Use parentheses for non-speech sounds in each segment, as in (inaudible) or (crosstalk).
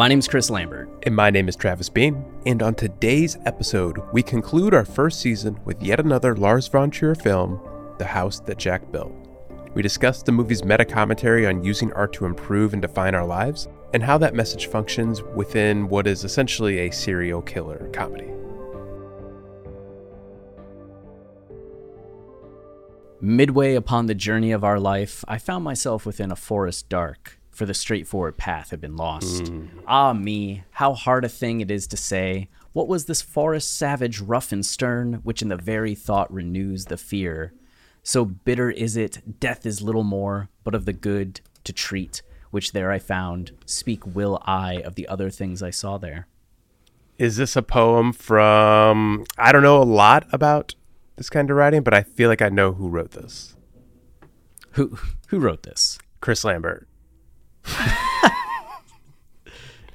My name is Chris Lambert. And my name is Travis Bean. And on today's episode, we conclude our first season with yet another Lars von Trier film, The House That Jack Built. We discuss the movie's meta commentary on using art to improve and define our lives, and how that message functions within what is essentially a serial killer comedy. Midway upon the journey of our life, I found myself within a forest dark, for the straightforward path had been lost. Ah, me, how hard a thing it is to say, what was this forest savage rough and stern, which in the very thought renews the fear? So bitter is it, death is little more, but of the good to treat, which there I found, speak will I of the other things I saw there. Is this a poem from. I don't know a lot about this kind of writing, but I feel like I know who wrote this Who who wrote this? Chris Lambert. (laughs)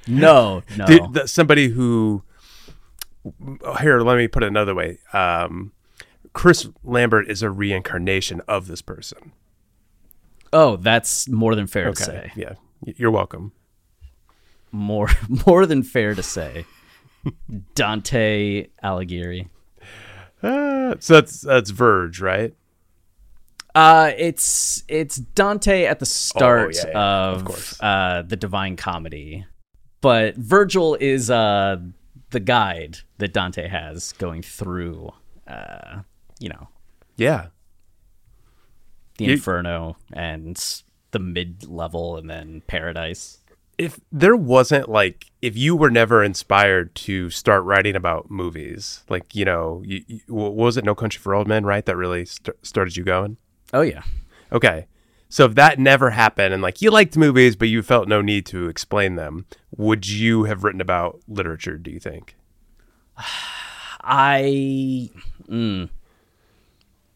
No, no. Dude, the- somebody who. Here, let me put it another way. Um, Chris Lambert is a reincarnation of this person. oh, that's more than fair to say. Yeah. You're welcome. More (laughs) more than fair to say. Dante Alighieri. Uh, so that's that's Verge, right? Uh, it's it's Dante at the start Oh, yeah, yeah, of of, uh, the Divine Comedy, but Virgil is uh the guide that Dante has going through, uh, you know, Yeah. the You- Inferno and the mid level, and then Paradise. If there wasn't like, if you were never inspired to start writing about movies, like you know, you, you, was it No Country for Old Men, right? That really st- started you going. Oh yeah, Okay. So if that never happened and like you liked movies but you felt no need to explain them, would you have written about literature, do you think? (sighs) I mm,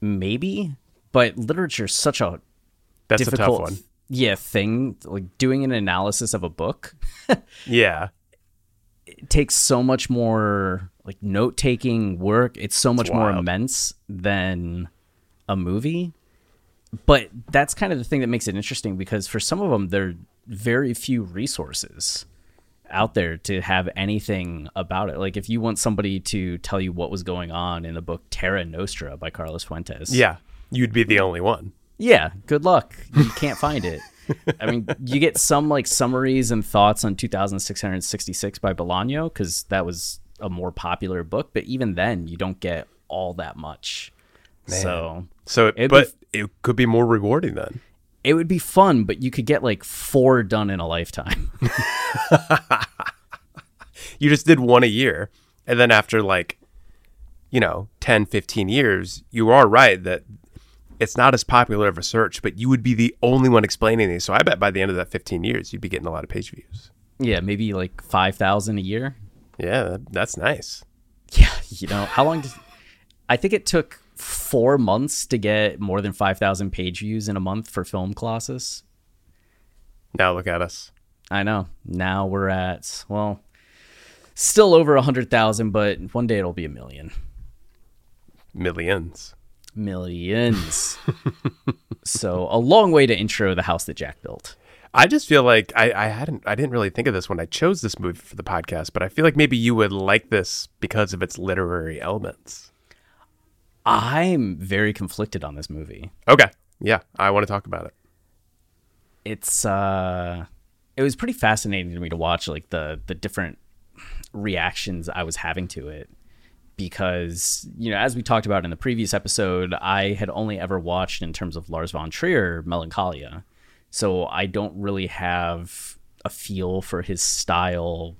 maybe, but literature's such a That's difficult a tough one. yeah thing. Like doing an analysis of a book. (laughs) Yeah. it takes so much more like note taking work. It's so much more immense than a movie. But that's kind of the thing that makes it interesting because for some of them, there are very few resources out there to have anything about it. Like if you want somebody to tell you what was going on in the book Terra Nostra by Carlos Fuentes. Yeah. You'd be the only one. Yeah, good luck. You can't find it. I mean, you get some like summaries and thoughts on 2666 by Bolaño because that was a more popular book, but even then, you don't get all that much. So So, it, but it could be more rewarding then. it would be fun, but you could get like four done in a lifetime. (laughs) You just did one a year. And then after like, you know, 10, 15 years, you are right that it's not as popular of a search, but you would be the only one explaining these. So I bet by the end of that 15 years, you'd be getting a lot of page views. yeah, maybe like 5,000 a year. Yeah, that's nice. Yeah, you know, how long did I think it took four months to get more than 5,000 page views in a month for Film Colossus? Now look at us. I know. Now we're at well, still over a hundred thousand, but one day it'll be a million. Millions. millions. (laughs) so a long way to intro the house that Jack built. I just feel like I, I hadn't I didn't really think of this when I chose this movie for the podcast, but I feel like maybe you would like this because of its literary elements. I'm very conflicted on this movie. Okay. Yeah, I want to talk about it. It's uh it was pretty fascinating to me to watch like the the different reactions I was having to it because you know as we talked about in the previous episode I had only ever watched in terms of Lars von Trier Melancholia so I don't really have a feel for his style,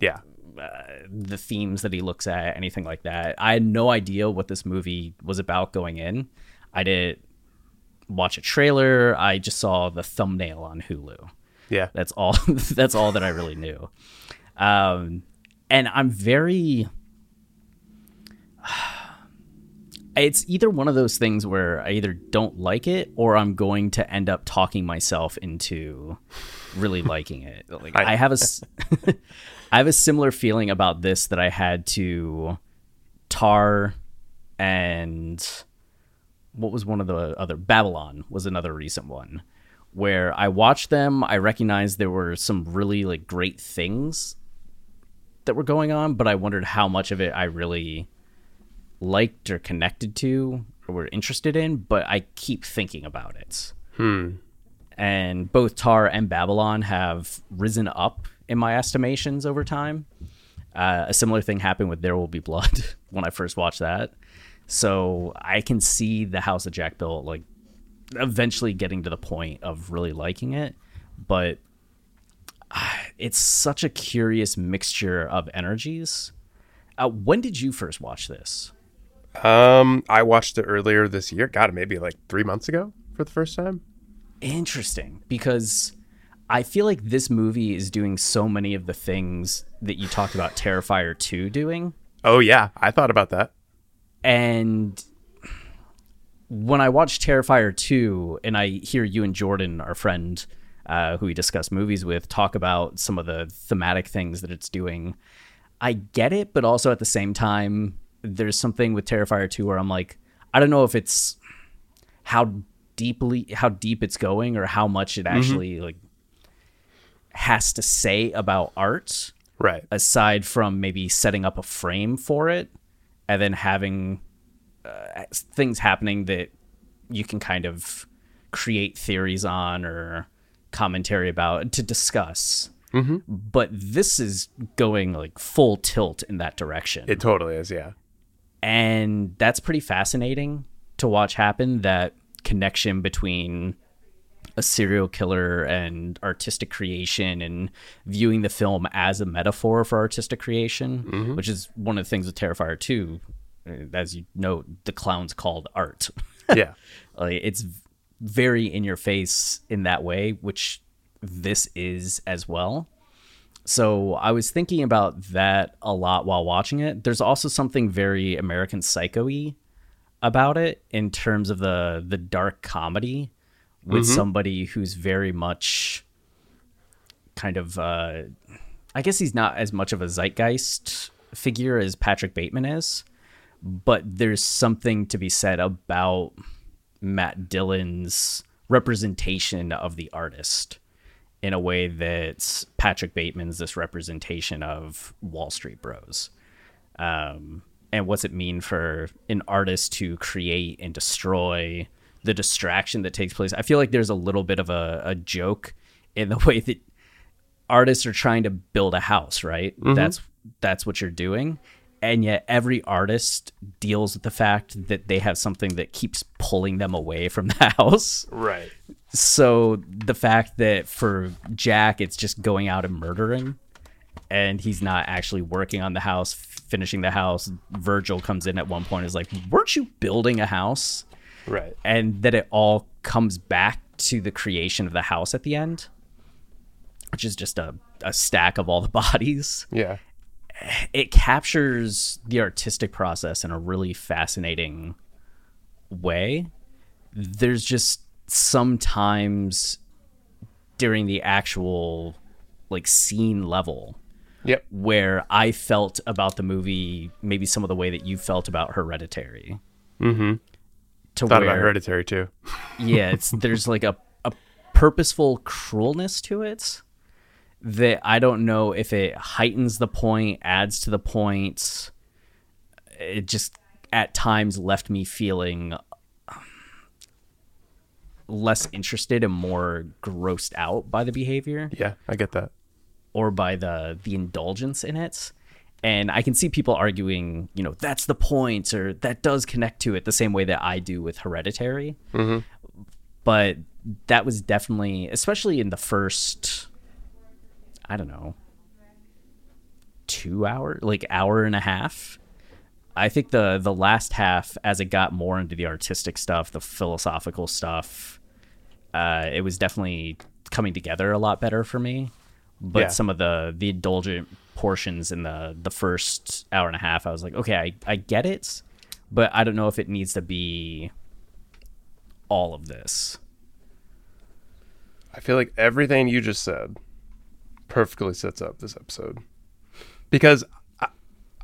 Yeah. The themes that he looks at, anything like that. I had no idea what this movie was about going in. I didn't watch a trailer. I just saw the thumbnail on Hulu. Yeah. That's all. (laughs) that's all that I really knew. Um, and I'm very. (sighs) It's either one of those things where I either don't like it or I'm going to end up talking myself into really liking it. Like I- I have a, (laughs) I have a similar feeling about this that I had to Tar and what was one of the other Babylon was another recent one where I watched them. I recognized there were some really like great things that were going on, but I wondered how much of it I really liked or connected to or were interested in. But I keep thinking about it. Hmm. And both Tar and Babylon have risen up in my estimations over time. Uh, a similar thing happened with There Will Be Blood (laughs) when I first watched that. So I can see the House of Jack built like eventually getting to the point of really liking it, but ah, it's such a curious mixture of energies. Uh, when did you first watch this? Um, I watched it earlier this year. God, maybe like three months ago for the first time. Interesting, because I feel like this movie is doing so many of the things that you talked about Terrifier 2 doing. Oh yeah, I thought about that. And when I watch Terrifier 2 and I hear you and Jordan, our friend uh, who we discuss movies with, talk about some of the thematic things that it's doing, I get it, but also at the same time, there's something with Terrifier 2 where I'm like, I don't know if it's how deeply how deep it's going or how much it actually like has to say about art Right. aside from maybe setting up a frame for it and then having uh, things happening that you can kind of create theories on or commentary about to discuss. Mm-hmm. But this is going like full tilt in that direction. It totally is. Yeah. and that's pretty fascinating to watch happen that connection between a serial killer and artistic creation and viewing the film as a metaphor for artistic creation which is one of the things with terrifier 2 Uh, as you know the clown's called art. (laughs) Yeah. like it's very in your face in that way which this is as well. So i was thinking about that a lot while watching it. There's also something very american psycho-y about it in terms of the the dark comedy with somebody who's very much kind of uh i guess he's not as much of a zeitgeist figure as patrick bateman is but there's something to be said about Matt Dillon's representation of the artist in a way that Patrick Bateman's this representation of Wall Street Bros. Um, and what's it mean for an artist to create and destroy the distraction that takes place? I feel like there's a little bit of a, a joke in the (laughs) way that artists are trying to build a house, right? Mm-hmm. That's that's what you're doing. And yet every artist deals with the fact that they have something that keeps pulling them away from (laughs) the house. Right. So the fact that for Jack it's just going out and murdering and he's not actually working on the house, finishing the house. Virgil comes in at one point and is like, "Weren't you building a house?" Right. and that it all comes back to the creation of the house at the end, which is just a, a stack of all the (laughs) bodies. Yeah. It captures the artistic process in a really fascinating way. There's just sometimes during the actual like scene level Yep. where I felt about the movie maybe some of the way that you felt about Hereditary. Mm-hmm. To Thought where about Hereditary too. yeah, it's (laughs) there's like a, a purposeful cruelness to it that I don't know if it heightens the point, adds to the point. It just at times left me feeling um, less interested and more grossed out by the behavior Yeah, I get that. or by the the indulgence in it. And I can see people arguing, you know, that's the point, or that does connect to it the same way that I do with Hereditary. But that was definitely, especially in the first, I don't know, two hour, like hour and a half. I think the the last half, as it got more into the artistic stuff, the philosophical stuff, uh, it was definitely coming together a lot better for me. But Yeah. some of the the indulgent portions in the the first hour and a half, I was like, okay, I, I get it, but I don't know if it needs to be all of this. I feel like everything you just said perfectly sets up this episode because I,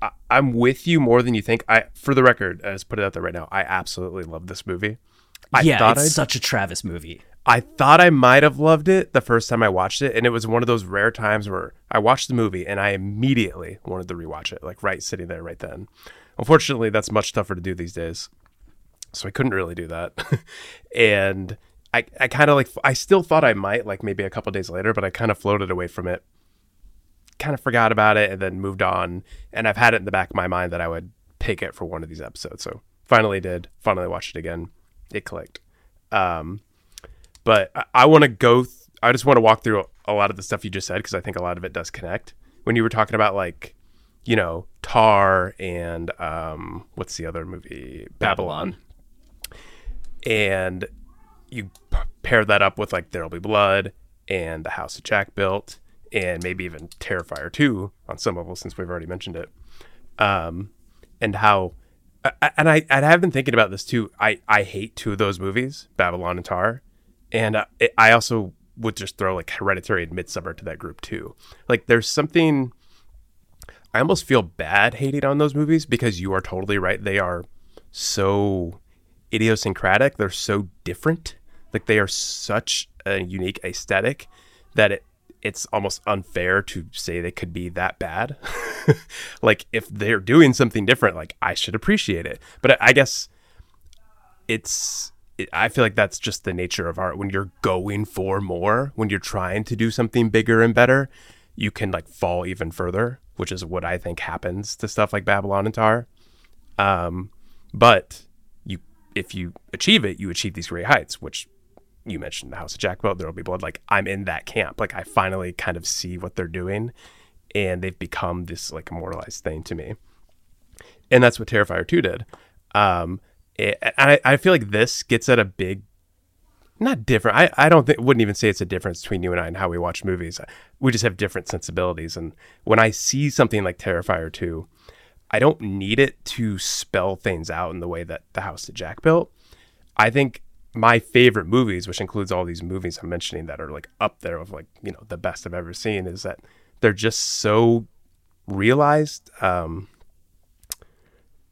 I, I'm with you more than you think. I, for the record, as put it out there right now, I absolutely love this movie. I yeah, it's I'd- such a Travis movie. I thought I might have loved it the first time I watched it, and it was one of those rare times where I watched the movie and I immediately wanted to rewatch it, like right sitting there right then. Unfortunately, that's much tougher to do these days, so I couldn't really do that. (laughs) and I, I kind of like, I still thought I might, like maybe a couple days later, but I kind of floated away from it, kind of forgot about it, and then moved on. And I've had it in the back of my mind that I would pick it for one of these episodes. So finally did, finally watched it again. It clicked. Um, but I, I want to go. Th- I just want to walk through a, a lot of the stuff you just said because I think a lot of it does connect. When you were talking about like, you know, Tar and um, what's the other movie? Babylon. And you p- pair that up with like There'll Be Blood and The House that Jack Built and maybe even Terrifier 2 on some level since we've already mentioned it. Um, and how and I, I have been thinking about this too. I, I hate two of those movies, Babylon and Tar, and it, I also would just throw like Hereditary and Midsommar to that group too. Like, there's something I almost feel bad hating on those movies because you are totally right. They are so idiosyncratic. They're so different. Like they are such a unique aesthetic that it it's almost unfair to say they could be that bad. (laughs) like if they're doing something different, like I should appreciate it. But I I guess it's it, I feel like that's just the nature of art. When you're going for more, when you're trying to do something bigger and better, you can like fall even further, which is what I think happens to stuff like Babylon and Tar. Um, but you, if you achieve it, you achieve these great heights, which you mentioned the House of Built, There Will Be Blood. Like I'm in that camp. Like I finally kind of see what they're doing, and they've become this like immortalized thing to me. And that's what Terrifier Two did. Um, I, I feel like this gets at a big not different. I, I don't think wouldn't even say it's a difference between you and I and how we watch movies. We just have different sensibilities. And when I see something like Terrifier 2, I don't need it to spell things out in the way that the house that Jack built. I think my favorite movies, which includes all these movies I'm mentioning that are like up there of like, you know, the best I've ever seen, is that they're just so realized. Um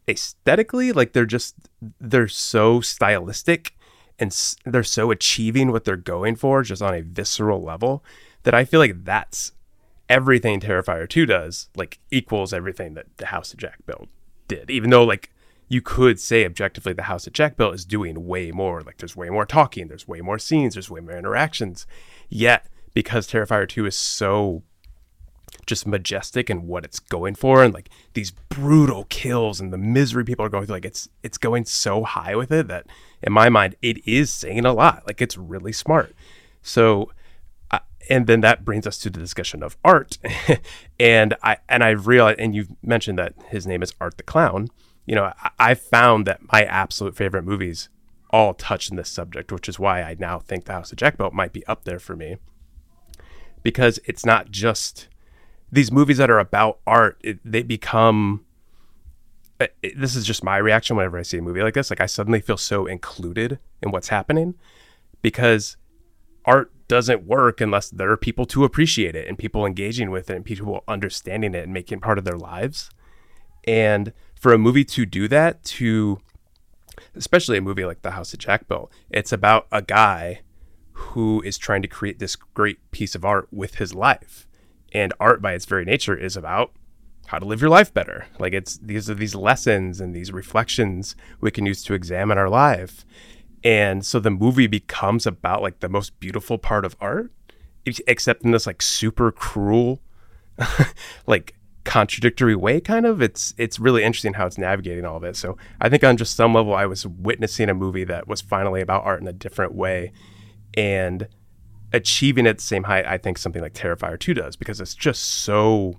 aesthetically like they're just they're so stylistic and s- they're so achieving what they're going for just on a visceral level that I feel like that's everything Terrifier 2 does like equals everything that the House of Jack built did. Even though like you could say objectively the House of Jack built is doing way more like there's way more talking there's way more scenes there's way more interactions. Yet because Terrifier 2 is so just majestic and what it's going for and like these brutal kills and the misery people are going through like it's it's going so high with it that in my mind it is saying a lot. Like it's really smart. So uh, and then that brings us to the discussion of art. (laughs) And i and i realized and you've mentioned that his name is art the clown. You know i, I found that my absolute favorite movies all touch in this subject which is why i now think the house of jack might be up there for me. Because it's not just these movies that are about art, it, they become. it- it- this is just my reaction whenever I see a movie like this. Like I suddenly feel so included in what's happening because art doesn't work unless there are people to appreciate it and people engaging with it and people understanding it and making it part of their lives. And for a movie to do that, to especially a movie like The House of Jack Built, it's about a guy who is trying to create this great piece of art with his life. And art by its very nature is about how to live your life better. Like it's these are these lessons and these reflections we can use to examine our life. And so the movie becomes about like the most beautiful part of art, except in this like super cruel, (laughs) like contradictory way kind of it's it's really interesting how it's navigating all of it so i think on just some level i was witnessing a movie that was finally about art in a different way and achieving at the same height i think something like terrifier 2 does because it's just so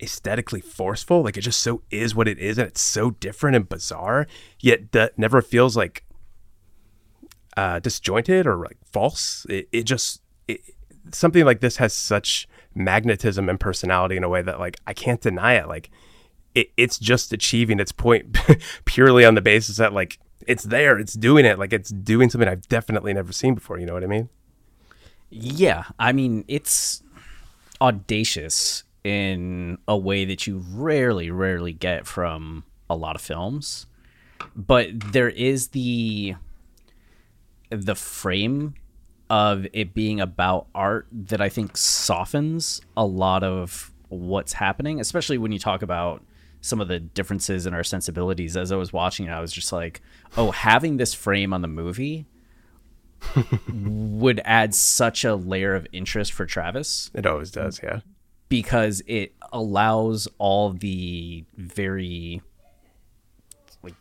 aesthetically forceful like it just so is what it is and it's so different and bizarre yet that never feels like uh disjointed or like false it, it just it, something like this has such magnetism and personality in a way that like I can't deny it. Like it, it's just achieving its point (laughs) purely on the basis that like it's there, it's doing it, like it's doing something I've definitely never seen before. You know what I mean? Yeah, I mean it's audacious in a way that you rarely, rarely get from a lot of films. But there is the the frame of it being about art that I think softens a lot of what's happening, especially when you talk about some of the differences in our sensibilities. As I was watching it, I was just like, oh, having this frame on the movie would add such a layer of interest for Travis. It always does, yeah. Because it allows all the very like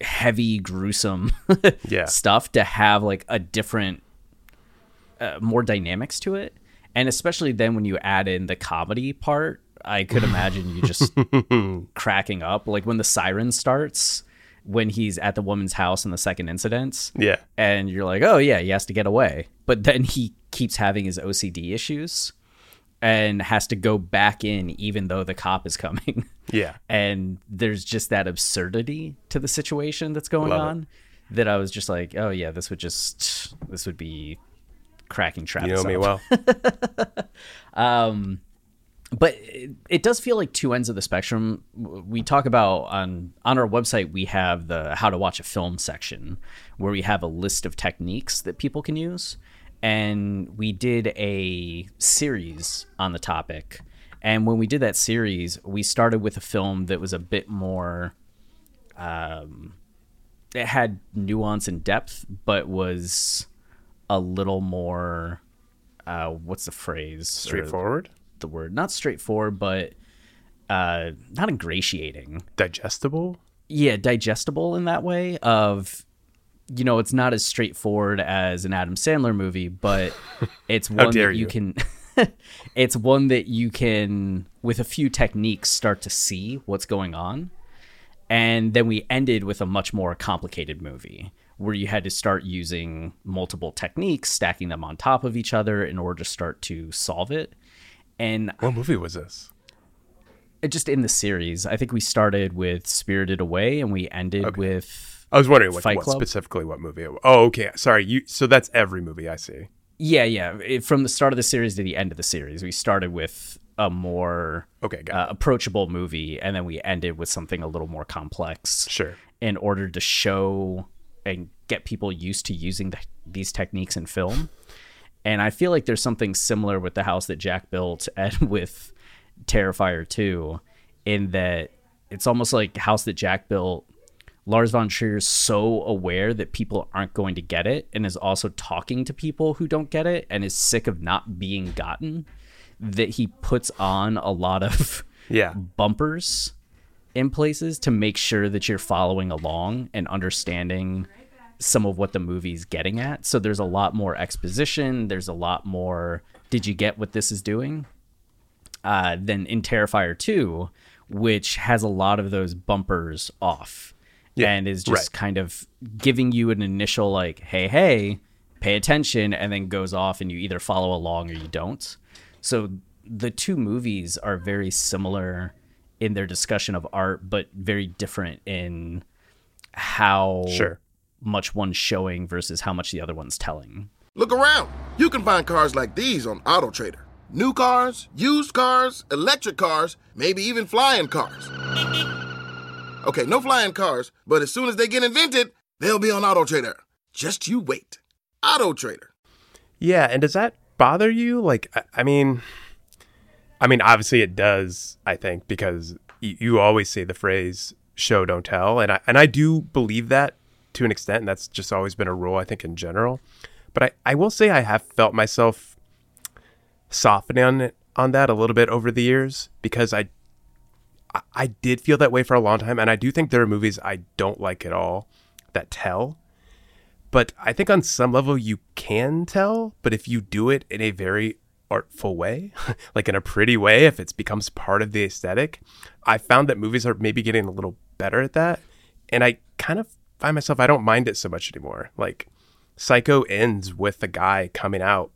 heavy, gruesome (laughs) yeah. stuff to have like a different, uh, more dynamics to it. And especially then when you add in the comedy part, I could imagine you just (laughs) cracking up. Like when the siren starts, when he's at the woman's house in the second incident. Yeah. And you're like, oh, yeah, he has to get away. But then he keeps having his OCD issues and has to go back in even though the cop is coming. (laughs) Yeah. and there's just that absurdity to the situation that's going Love on that I was just like, oh yeah, this would just this would be cracking Travis. You know me up. well. (laughs) um but it, it does feel like two ends of the spectrum. We talk about on on our website we have the how to watch a film section where we have a list of techniques that people can use and we did a series on the topic. And when we did that series, we started with a film that was a bit more, um, it had nuance and depth, but was a little more, uh, what's the phrase? Straightforward? The word. Not straightforward, but uh, not ingratiating. Digestible? Yeah, digestible in that way of you know, it's not as straightforward as an Adam Sandler movie, but (laughs) it's one that you, you. can (laughs) it's one that you can with a few techniques start to see what's going on. And then we ended with a much more complicated movie where you had to start using multiple techniques, stacking them on top of each other in order to start to solve it. And what movie was this? Just in the series, I think we started with Spirited Away and we ended Okay. with I was wondering what, what specifically what movie. It was. Oh, okay. Sorry. You. So that's every movie I see. Yeah, yeah. It, from the start of the series to the end of the series, we started with a more Okay, uh, approachable movie, and then we ended with something a little more complex. Sure. In order to show and get people used to using the, these techniques in film, and I feel like there's something similar with the house that Jack built (laughs) and with Terrifier 2, in that it's almost like House that Jack built. Lars von Trier is so aware that people aren't going to get it and is also talking to people who don't get it and is sick of not being gotten that he puts on a lot of (laughs) Yeah. bumpers in places to make sure that you're following along and understanding some of what the movie's getting at. So there's a lot more exposition, there's a lot more did you get what this is doing? Uh, than in Terrifier 2, which has a lot of those bumpers off Yeah, and is just right. kind of giving you an initial like, hey, hey, pay attention, and then goes off and you either follow along or you don't. So the two movies are very similar in their discussion of art, but very different in how Sure. Much one's showing versus how much the other one's telling. Look around. You can find cars like these on AutoTrader. New cars, used cars, electric cars, maybe even flying cars. Okay, no flying cars, but as soon as they get invented, they'll be on Auto Trader. Just you wait. Auto Trader. Yeah, and does that bother you? Like, I, I mean, I mean, obviously it does. I think because you, you always say the phrase "show don't tell," and I and I do believe that to an extent. And that's just always been a rule, I think, in general. But I, I will say I have felt myself softening on on that a little bit over the years because I I did feel that way for a long time, and I do think there are movies I don't like at all that tell. But I think on some level you can tell, but if you do it in a very artful way, (laughs) like in a pretty way, if it becomes part of the aesthetic, I found that movies are maybe getting a little better at that. And I kind of find myself, I don't mind it so much anymore. Like, Psycho ends with the guy coming out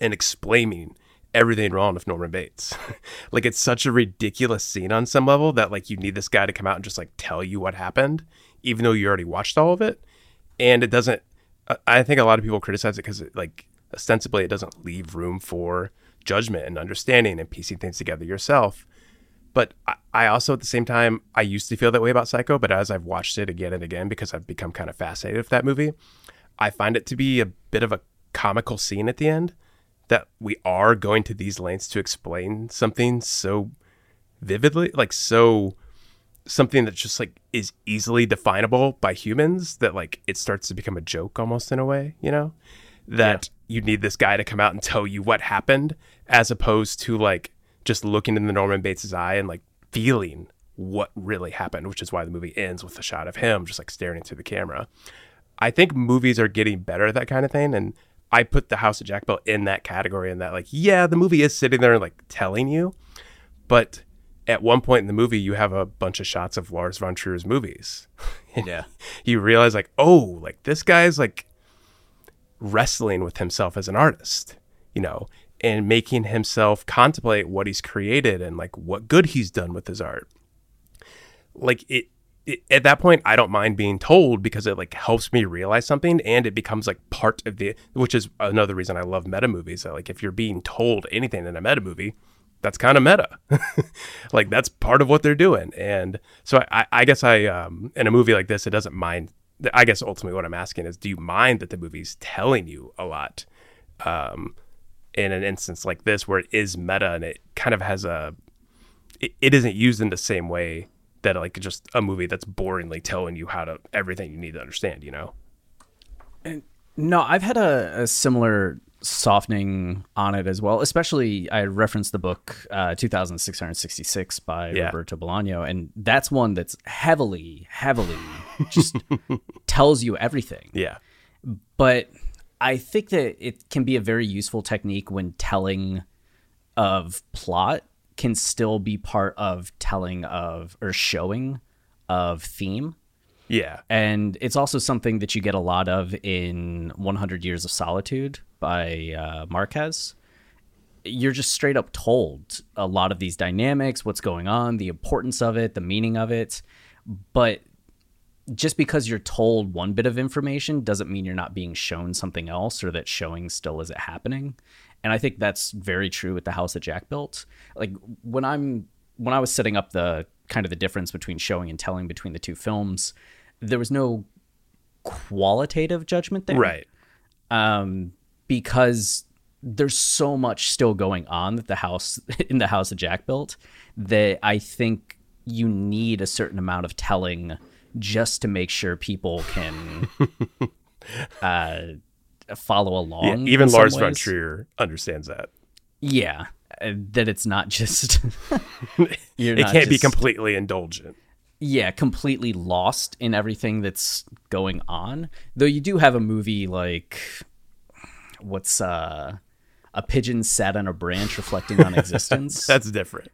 and explaining everything wrong with Norman Bates. (laughs) like it's such a ridiculous scene on some level that like you need this guy to come out and just like tell you what happened, even though you already watched all of it. And it doesn't. I think a lot of people criticize it because like ostensibly it doesn't leave room for judgment and understanding and piecing things together yourself. But I, I also at the same time I used to feel that way about Psycho, but as I've watched it again and again because I've become kind of fascinated with that movie, I find it to be a bit of a comical scene at the end that we are going to these lengths to explain something so vividly, like so something that just like is easily definable by humans that like it starts to become a joke almost in a way, you know? That yeah. you need this guy to come out and tell you what happened as opposed to like just looking in the Norman Bates's eye and like feeling what really happened, which is why the movie ends with a shot of him just like staring into the camera. I think movies are getting better at that kind of thing and I put the House of Jack Built in that category and that like yeah the movie is sitting there and like telling you, but at one point in the movie you have a bunch of shots of Lars von Trier's movies. (laughs) yeah, you realize like oh like this guy's like wrestling with himself as an artist, you know, and making himself contemplate what he's created and like what good he's done with his art. Like it it, at that point I don't mind being told because it like helps me realize something and it becomes like part of the which is another reason I love meta movies. Like if you're being told anything in a meta movie, that's kind of meta. (laughs) like that's part of what they're doing. And so I, I guess I um in a movie like this, it doesn't mind. I guess ultimately what I'm asking is, do you mind that the movie's telling you a lot? Um, in an instance like this where it is meta and it kind of has a it, it isn't used in the same way that like just a movie that's boringly telling you how to everything you need to understand, you know? And no, I've had a, a similar softening on it as well. Especially, I referenced the book uh, 2666 by yeah. Roberto Bolaño, and that's one that's heavily, heavily just (laughs) tells you everything. Yeah. But I think that it can be a very useful technique when telling of plot can still be part of telling of or showing of theme. Yeah. And it's also something that you get a lot of in 100 Years of Solitude by uh, Marquez. You're just straight up told a lot of these dynamics, what's going on, the importance of it, the meaning of it. But just because you're told one bit of information doesn't mean you're not being shown something else or that showing still isn't happening and I think that's very true with the house that Jack built. Like when I'm when I was setting up the kind of the difference between showing and telling between the two films, there was no qualitative judgment there, right? Um, because there's so much still going on that the house (laughs) in the house that Jack built that I think you need a certain amount of telling just to make sure people can (laughs) uh, follow along. Yeah, even Lars von Trier understands that. Yeah, uh, that it's not just. (laughs) (laughs) it can't just, be completely indulgent. Yeah, completely lost in everything that's going on. Though you do have a movie like, what's uh, a pigeon sat on a branch reflecting on existence. that's different.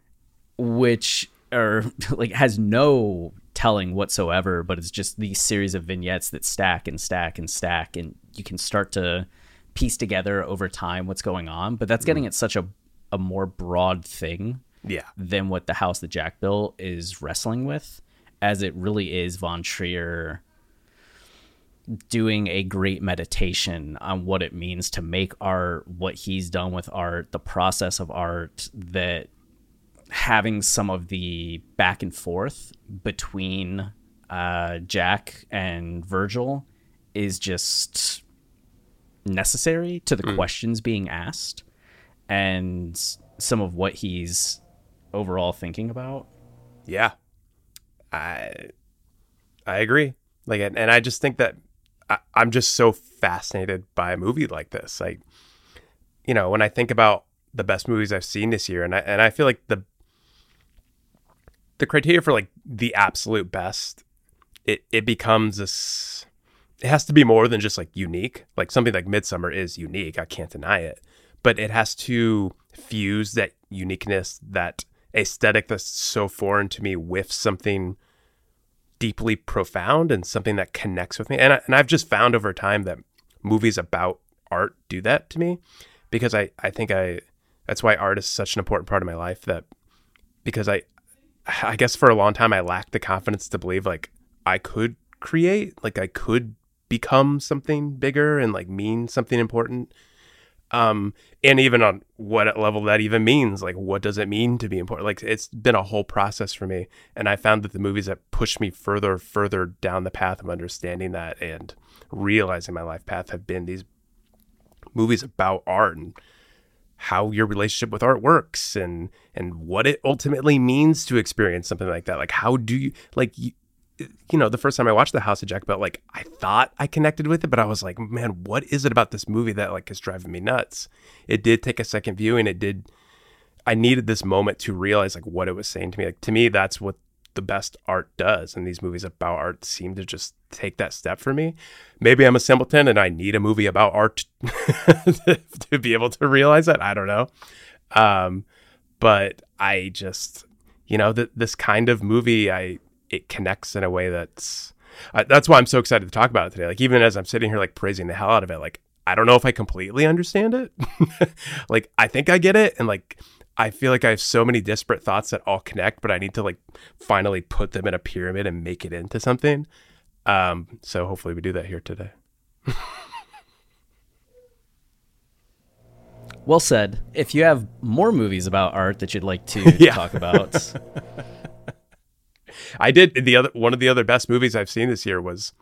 Which or like has no telling whatsoever, but it's just these series of vignettes that stack and stack and stack, and you can start to piece together over time what's going on. But that's getting mm. at such a a more broad thing, yeah, than what the house that Jack built is wrestling with, as it really is Von Trier doing a great meditation on what it means to make art, what he's done with art, the process of art that having some of the back and forth between uh, Jack and Virgil is just necessary to the Hmm. questions being asked and some of what he's overall thinking about. Yeah, I I agree. Like, and and I just think that I, I'm just so fascinated by a movie like this. Like, you know, when I think about the best movies I've seen this year, and I and I feel like the the criteria for like the absolute best, it it becomes this. It has to be more than just like unique. Like something like Midsommar is unique. I can't deny it, but it has to fuse that uniqueness, that aesthetic that's so foreign to me, with something deeply profound and something that connects with me. And I, and I've just found over time that movies about art do that to me because I I think I that's why art is such an important part of my life that because I I guess for a long time I lacked the confidence to believe like I could create, like I could become something bigger and like mean something important. Um, and even on what level that even means, like what does it mean to be important? Like it's been a whole process for me. And I found that the movies that pushed me further, further down the path of understanding that and realizing my life path have been these movies about art and how your relationship with art works and and what it ultimately means to experience something like that. Like how do you like you, you know the first time i watched the house of jack built like i thought i connected with it but i was like man what is it about this movie that like is driving me nuts? It did take a second viewing. It did i needed this moment to realize like what it was saying to me. Like to me that's what the best art does and these movies about art seem to just take that step for me. Maybe i'm a simpleton and i need a movie about art (laughs) to be able to realize that i don't know. Um but i just you know that this kind of movie i it connects in a way that's uh, that's why i'm so excited to talk about it today. Like even as i'm sitting here like praising the hell out of it like i don't know if i completely understand it. (laughs) Like i think i get it and like I feel like I have so many disparate thoughts that all connect, but I need to like finally put them in a pyramid and make it into something. Um, so hopefully we do that here today. (laughs) Well said. If you have more movies about art that you'd like to (laughs) Yeah. talk about, (laughs) I did the other one of the other best movies I've seen this year was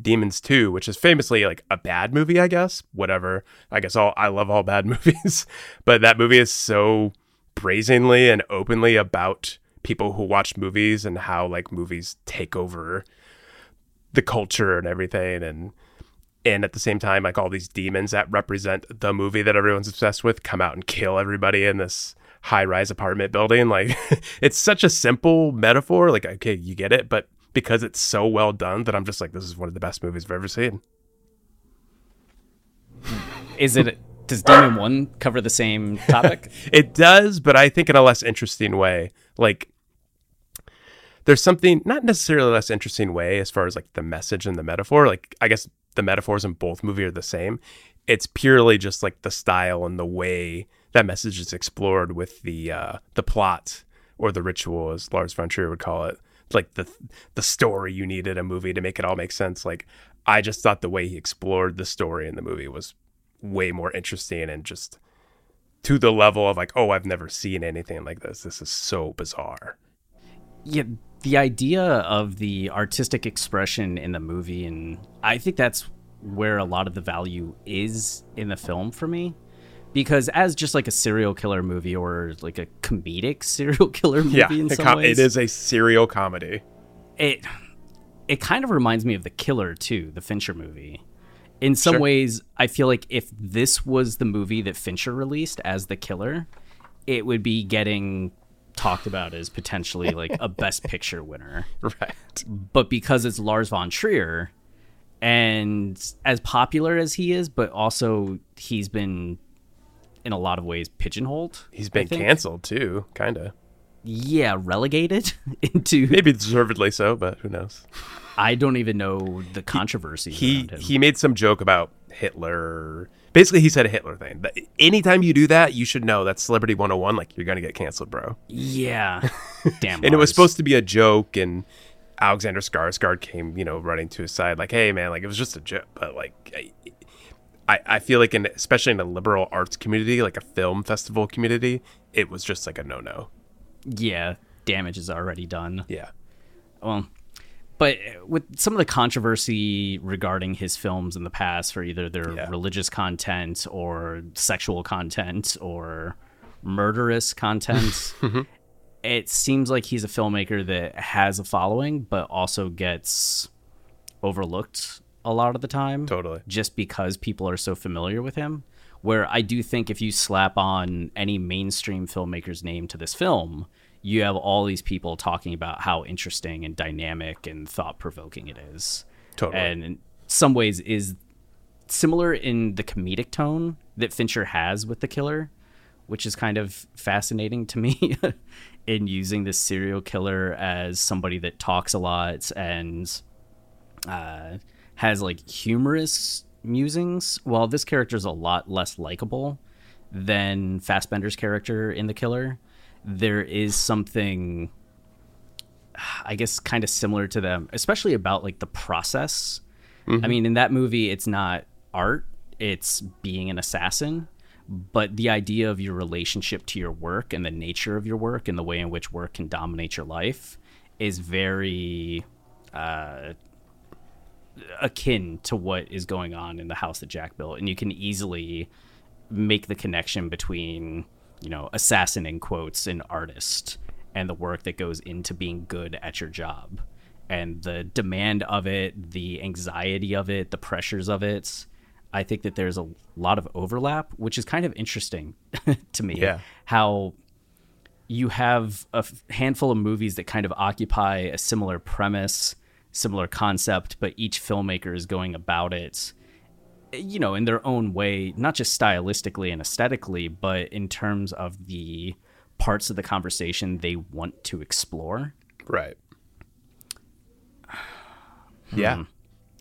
Demons 2, which is famously like a bad movie, I guess. Whatever. I guess all I love all bad movies, but that movie is so brazenly and openly about people who watch movies and how like movies take over the culture and everything. And and at the same time like all these demons that represent the movie that everyone's obsessed with come out and kill everybody in this high rise apartment building. (laughs) Like it's such a simple metaphor like okay you get it but because it's so well done that i'm just like this is one of the best movies i've ever seen. Is it does Demon One cover the same (laughs) topic? it does but i think in a less interesting way. Like there's something not necessarily less interesting way as far as like the message and the metaphor. Like i guess the metaphors in both movies are the same. It's purely just like the style and the way that message is explored with the uh the plot or the ritual as lars von trier would call it. Like the the story you need in a movie to make it all make sense. Like i just thought the way he explored the story in the movie was way more interesting and just to the level of like oh i've never seen anything like this. This is so bizarre. Yeah, the idea of the artistic expression in the movie, and I think that's where a lot of the value is in the film for me. Because as just like a serial killer movie or like a comedic (laughs) serial killer movie yeah in some com- ways, it is a serial comedy. it it kind of reminds me of the killer too the fincher movie in some Sure. ways i feel like if this was the movie that fincher released as the killer it would be getting talked about as potentially like a (laughs) best picture winner. Right. But because it's lars von trier and as popular as he is but also he's been in a lot of ways pigeonholed He's been canceled too kind of yeah relegated (laughs) into maybe deservedly so but who knows i don't even know the controversy he he made some joke about hitler basically he said a hitler thing but anytime you do that you should know that's celebrity 101 like you're gonna get canceled bro Yeah. (laughs) Damn. and it was supposed to be a joke and alexander skarsgård came you know running to his side like hey man like it was just a joke but like i i feel like in especially in a liberal arts community like a film festival community it was just like a no-no yeah, damage is already done. Yeah. Well, but with some of the controversy regarding his films in the past for either their Yeah. religious content or sexual content or murderous content, (laughs) mm-hmm. it seems like he's a filmmaker that has a following, but also gets overlooked a lot of the time. Totally. Just because people are so familiar with him. Where I do think if you slap on any mainstream filmmaker's name to this film, you have all these people talking about how interesting and dynamic and thought provoking it is. Totally. And in some ways is similar in the comedic tone that Fincher has with The Killer, which is kind of fascinating to me (laughs) in using this serial killer as somebody that talks a lot and uh, has like humorous musings, while this character is a lot less likable than Fassbender's character in The Killer. There is something, I guess, kind of similar to them, especially about like the process. I mean, in that movie, it's not art, it's being an assassin. But the idea of your relationship to your work and the nature of your work and the way in which work can dominate your life is very uh, akin to what is going on in the house that Jack built, and you can easily make the connection between you know assassin in quotes an artist and the work that goes into being good at your job and the demand of it, the anxiety of it, the pressures of it. I think that there's a lot of overlap, which is kind of interesting (laughs) to me. Yeah. How you have a f- handful of movies that kind of occupy a similar premise, similar concept, but each filmmaker is going about it, you know, in their own way, not just stylistically and aesthetically, but in terms of the parts of the conversation they want to explore. Right. Hmm. Yeah.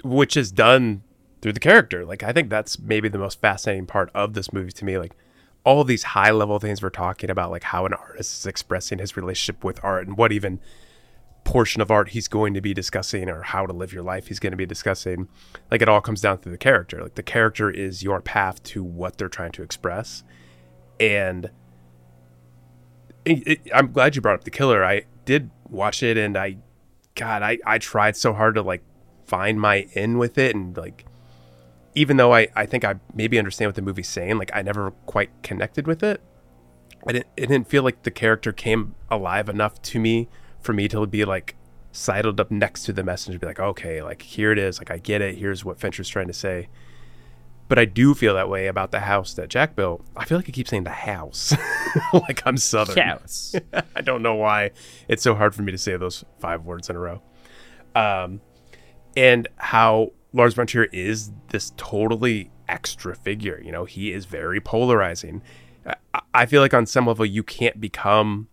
Which is done through the character. Like I think that's maybe the most fascinating part of this movie to me. Like all these high level things we're talking about, like how an artist is expressing his relationship with art and what even portion of art he's going to be discussing or how to live your life he's going to be discussing. Like it all comes down to the character. Like the character is your path to what they're trying to express. And it, it- I'm glad you brought up the killer. I did watch it, and I, God, I I tried so hard to like find my in with it, and like, even though I I think I maybe understand what the movie's saying, like I never quite connected with it. I didn't it didn't feel like the character came alive enough to me for me to be like sidled up next to the message and be like, okay, like here it is, like I get it. Here's what Fincher's trying to say. But I do feel that way about the house that Jack built. I feel like I keep saying the house, (laughs) like I'm Southern. Chaos. (laughs) I don't know why it's so hard for me to say those five words in a row. Um, and how Lars von Trier is this totally extra figure. You know, he is very polarizing. I, I feel like on some level you can't become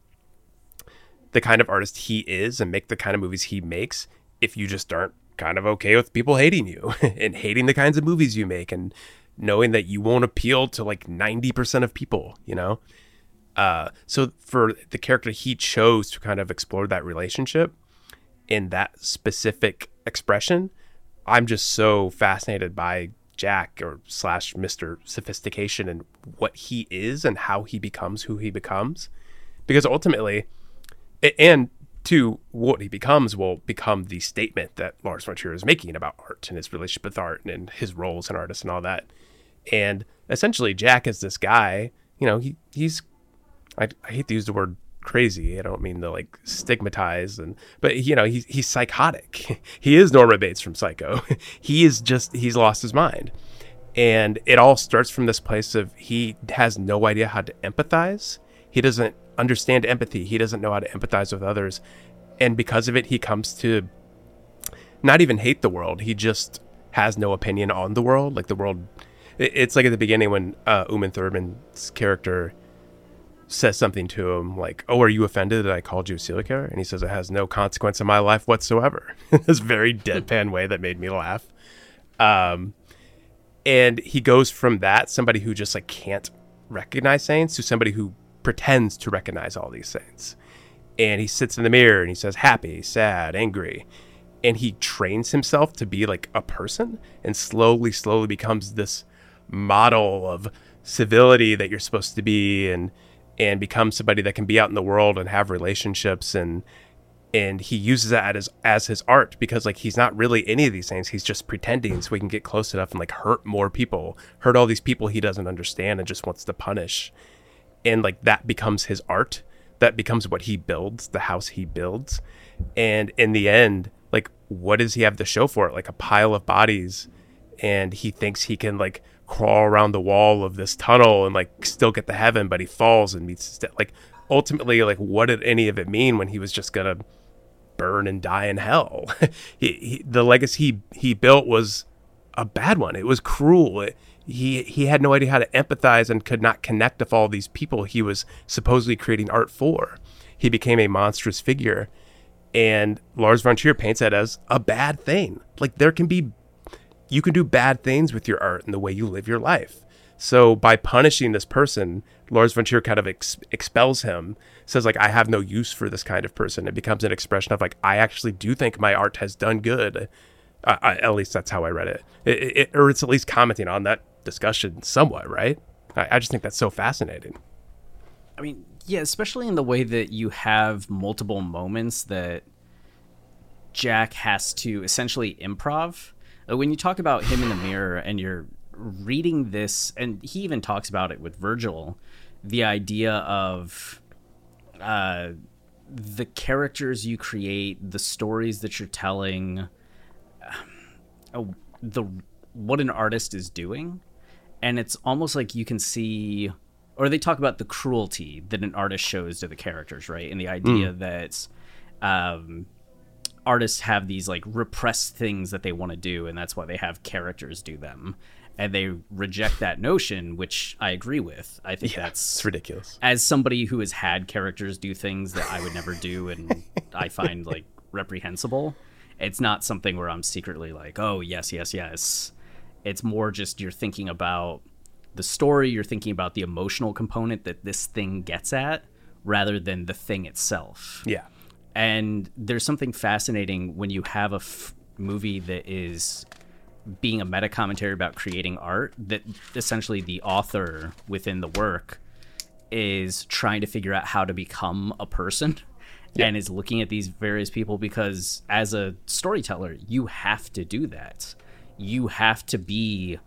the kind of artist he is and make the kind of movies he makes if you just aren't kind of okay with people hating you (laughs) and hating the kinds of movies you make and knowing that you won't appeal to like 90% of people, you know? Uh, so for the character he chose to kind of explore that relationship in that specific expression, I'm just so fascinated by Jack or slash Mr. Sophistication and what he is and how he becomes who he becomes. Because ultimately, and two, what he becomes will become the statement that Lars von Trier is making about art and his relationship with art and his role as an artist and all that. And essentially, Jack is this guy. You know, he he's I, I hate to use the word crazy. I don't mean to like stigmatize and but you know, he's he's psychotic. (laughs) he is Norman Bates from Psycho. (laughs) he is just he's lost his mind. And it all starts from this place of he has no idea how to empathize. He doesn't understand empathy. He doesn't know how to empathize with others. And because of it, he comes to not even hate the world. He just has no opinion on the world. Like the world, it's like at the beginning when uh, Uma Thurman's character says something to him like, "Oh, are you offended that I called you a serial killer?" And he says, "It has no consequence in my life whatsoever." (laughs) this very deadpan way that made me laugh. Um, and he goes from that somebody who just like can't recognize saints to somebody who pretends to recognize all these saints. And he sits in the mirror and he says, happy, sad, angry. And he trains himself to be like a person and slowly, slowly becomes this model of civility that you're supposed to be and and become somebody that can be out in the world and have relationships and and he uses that as as his art because like he's not really any of these things he's just pretending so he can get close enough and like hurt more people hurt all these people he doesn't understand and just wants to punish and like that becomes his art. That becomes what he builds the house he builds. And in the end like what does he have to show for it? Like a pile of bodies. And he thinks he can like crawl around the wall of this tunnel and like still get to heaven but he falls and meets like ultimately like what did any of it mean when he was just gonna burn and die in hell? (laughs) He, he, the legacy he, he built was a bad one. It was cruel. It, he he had no idea how to empathize and could not connect with all these people he was supposedly creating art for he became a monstrous figure and Lars von Trier paints that as a bad thing like there can be you can do bad things with your art and the way you live your life. So by punishing this person, Lars von Trier kind of ex- expels him, says like I have no use for this kind of person. It becomes an expression of like I actually do think my art has done good. Uh, at least that's how I read it. It, it. Or it's at least commenting on that discussion somewhat, right? I, I just think that's so fascinating. I mean, yeah, especially in the way that you have multiple moments that Jack has to essentially improv when you talk about him in the mirror and you're reading this, and he even talks about it with Virgil, the idea of uh, the characters you create, the stories that you're telling, uh, the what an artist is doing, and it's almost like you can see, or they talk about the cruelty that an artist shows to the characters, right? And the idea mm. that. Um, artists have these like repressed things that they want to do and that's why they have characters do them and they reject that notion which i agree with i think yeah, that's ridiculous as somebody who has had characters do things that i would never do and i (laughs) find like reprehensible it's not something where i'm secretly like oh yes yes yes it's more just you're thinking about the story you're thinking about the emotional component that this thing gets at rather than the thing itself. Yeah. And there's something fascinating when you have a f- movie that is being a meta commentary about creating art that essentially the author within the work is trying to figure out how to become a person yeah. and is looking at these various people because as a storyteller you have to do that you have to be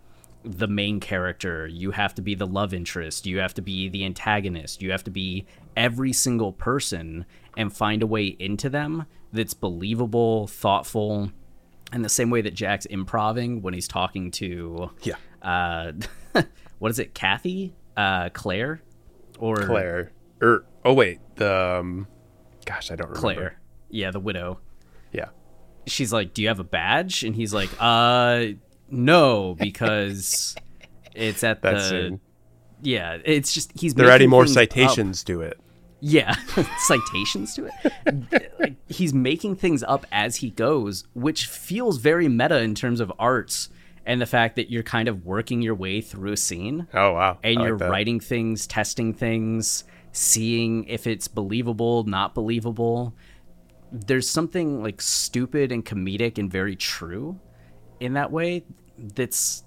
the main character you have to be the love interest you have to be the antagonist you have to be every single person and find a way into them that's believable, thoughtful, and the same way that Jack's improving when he's talking to yeah, uh, (laughs) what is it, Kathy, uh, Claire, or Claire, or er, oh wait, the um, gosh, I don't remember. Claire, yeah, the widow. Yeah, she's like, "Do you have a badge?" And he's like, "Uh, no, because it's at That's the." It. Yeah, it's just he's. They're adding more citations up. to it. Yeah, (laughs) citations to it. like he's making things up as he goes, which feels very meta in terms of arts and the fact that you're kind of working your way through a scene. Oh wow. And I you're like writing things, testing things, seeing if it's believable, not believable. There's something like stupid and comedic and very true in that way that's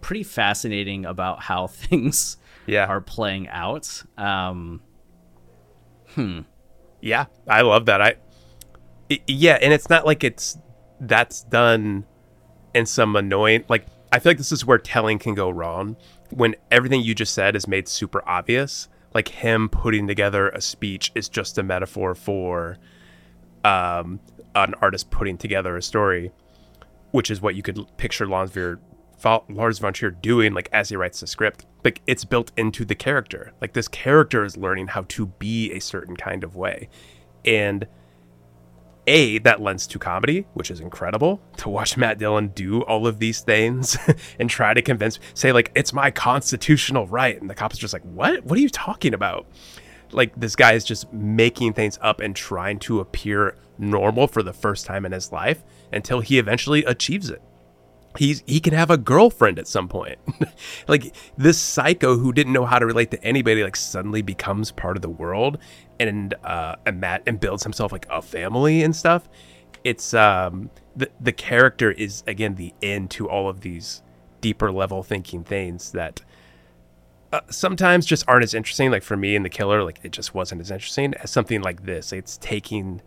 pretty fascinating about how (laughs) things yeah. are playing out. Um, Hmm. Yeah, I love that. I it, yeah, and it's not like it's that's done in some annoying like I feel like this is where telling can go wrong when everything you just said is made super obvious. Like him putting together a speech is just a metaphor for um, an artist putting together a story, which is what you could picture Lonsvier Lars von Trier doing like as he writes the script. Like it's built into the character. Like this character is learning how to be a certain kind of way. And a that lends to comedy, which is incredible to watch Matt Dillon do all of these things (laughs) and try to convince, say like it's my constitutional right, and the cops are just like, what? What are you talking about? Like this guy is just making things up and trying to appear normal for the first time in his life until he eventually achieves it. He's he can have a girlfriend at some point. (laughs) Like this psycho who didn't know how to relate to anybody like suddenly becomes part of the world and uh and Matt and builds himself like a family and stuff. It's um the the character is again the end to all of these deeper level thinking things that uh, sometimes just aren't as interesting. Like for me in The Killer, like it just wasn't as interesting as something like this. It's taking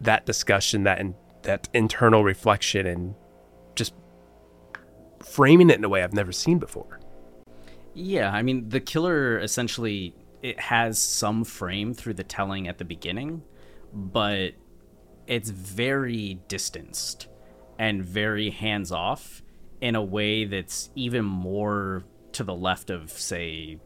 that discussion, that in, that internal reflection, and just framing it in a way I've never seen before. Yeah, I mean, The Killer essentially it has some frame through the telling at the beginning, but it's very distanced and very hands off in a way that's even more to the left of, say,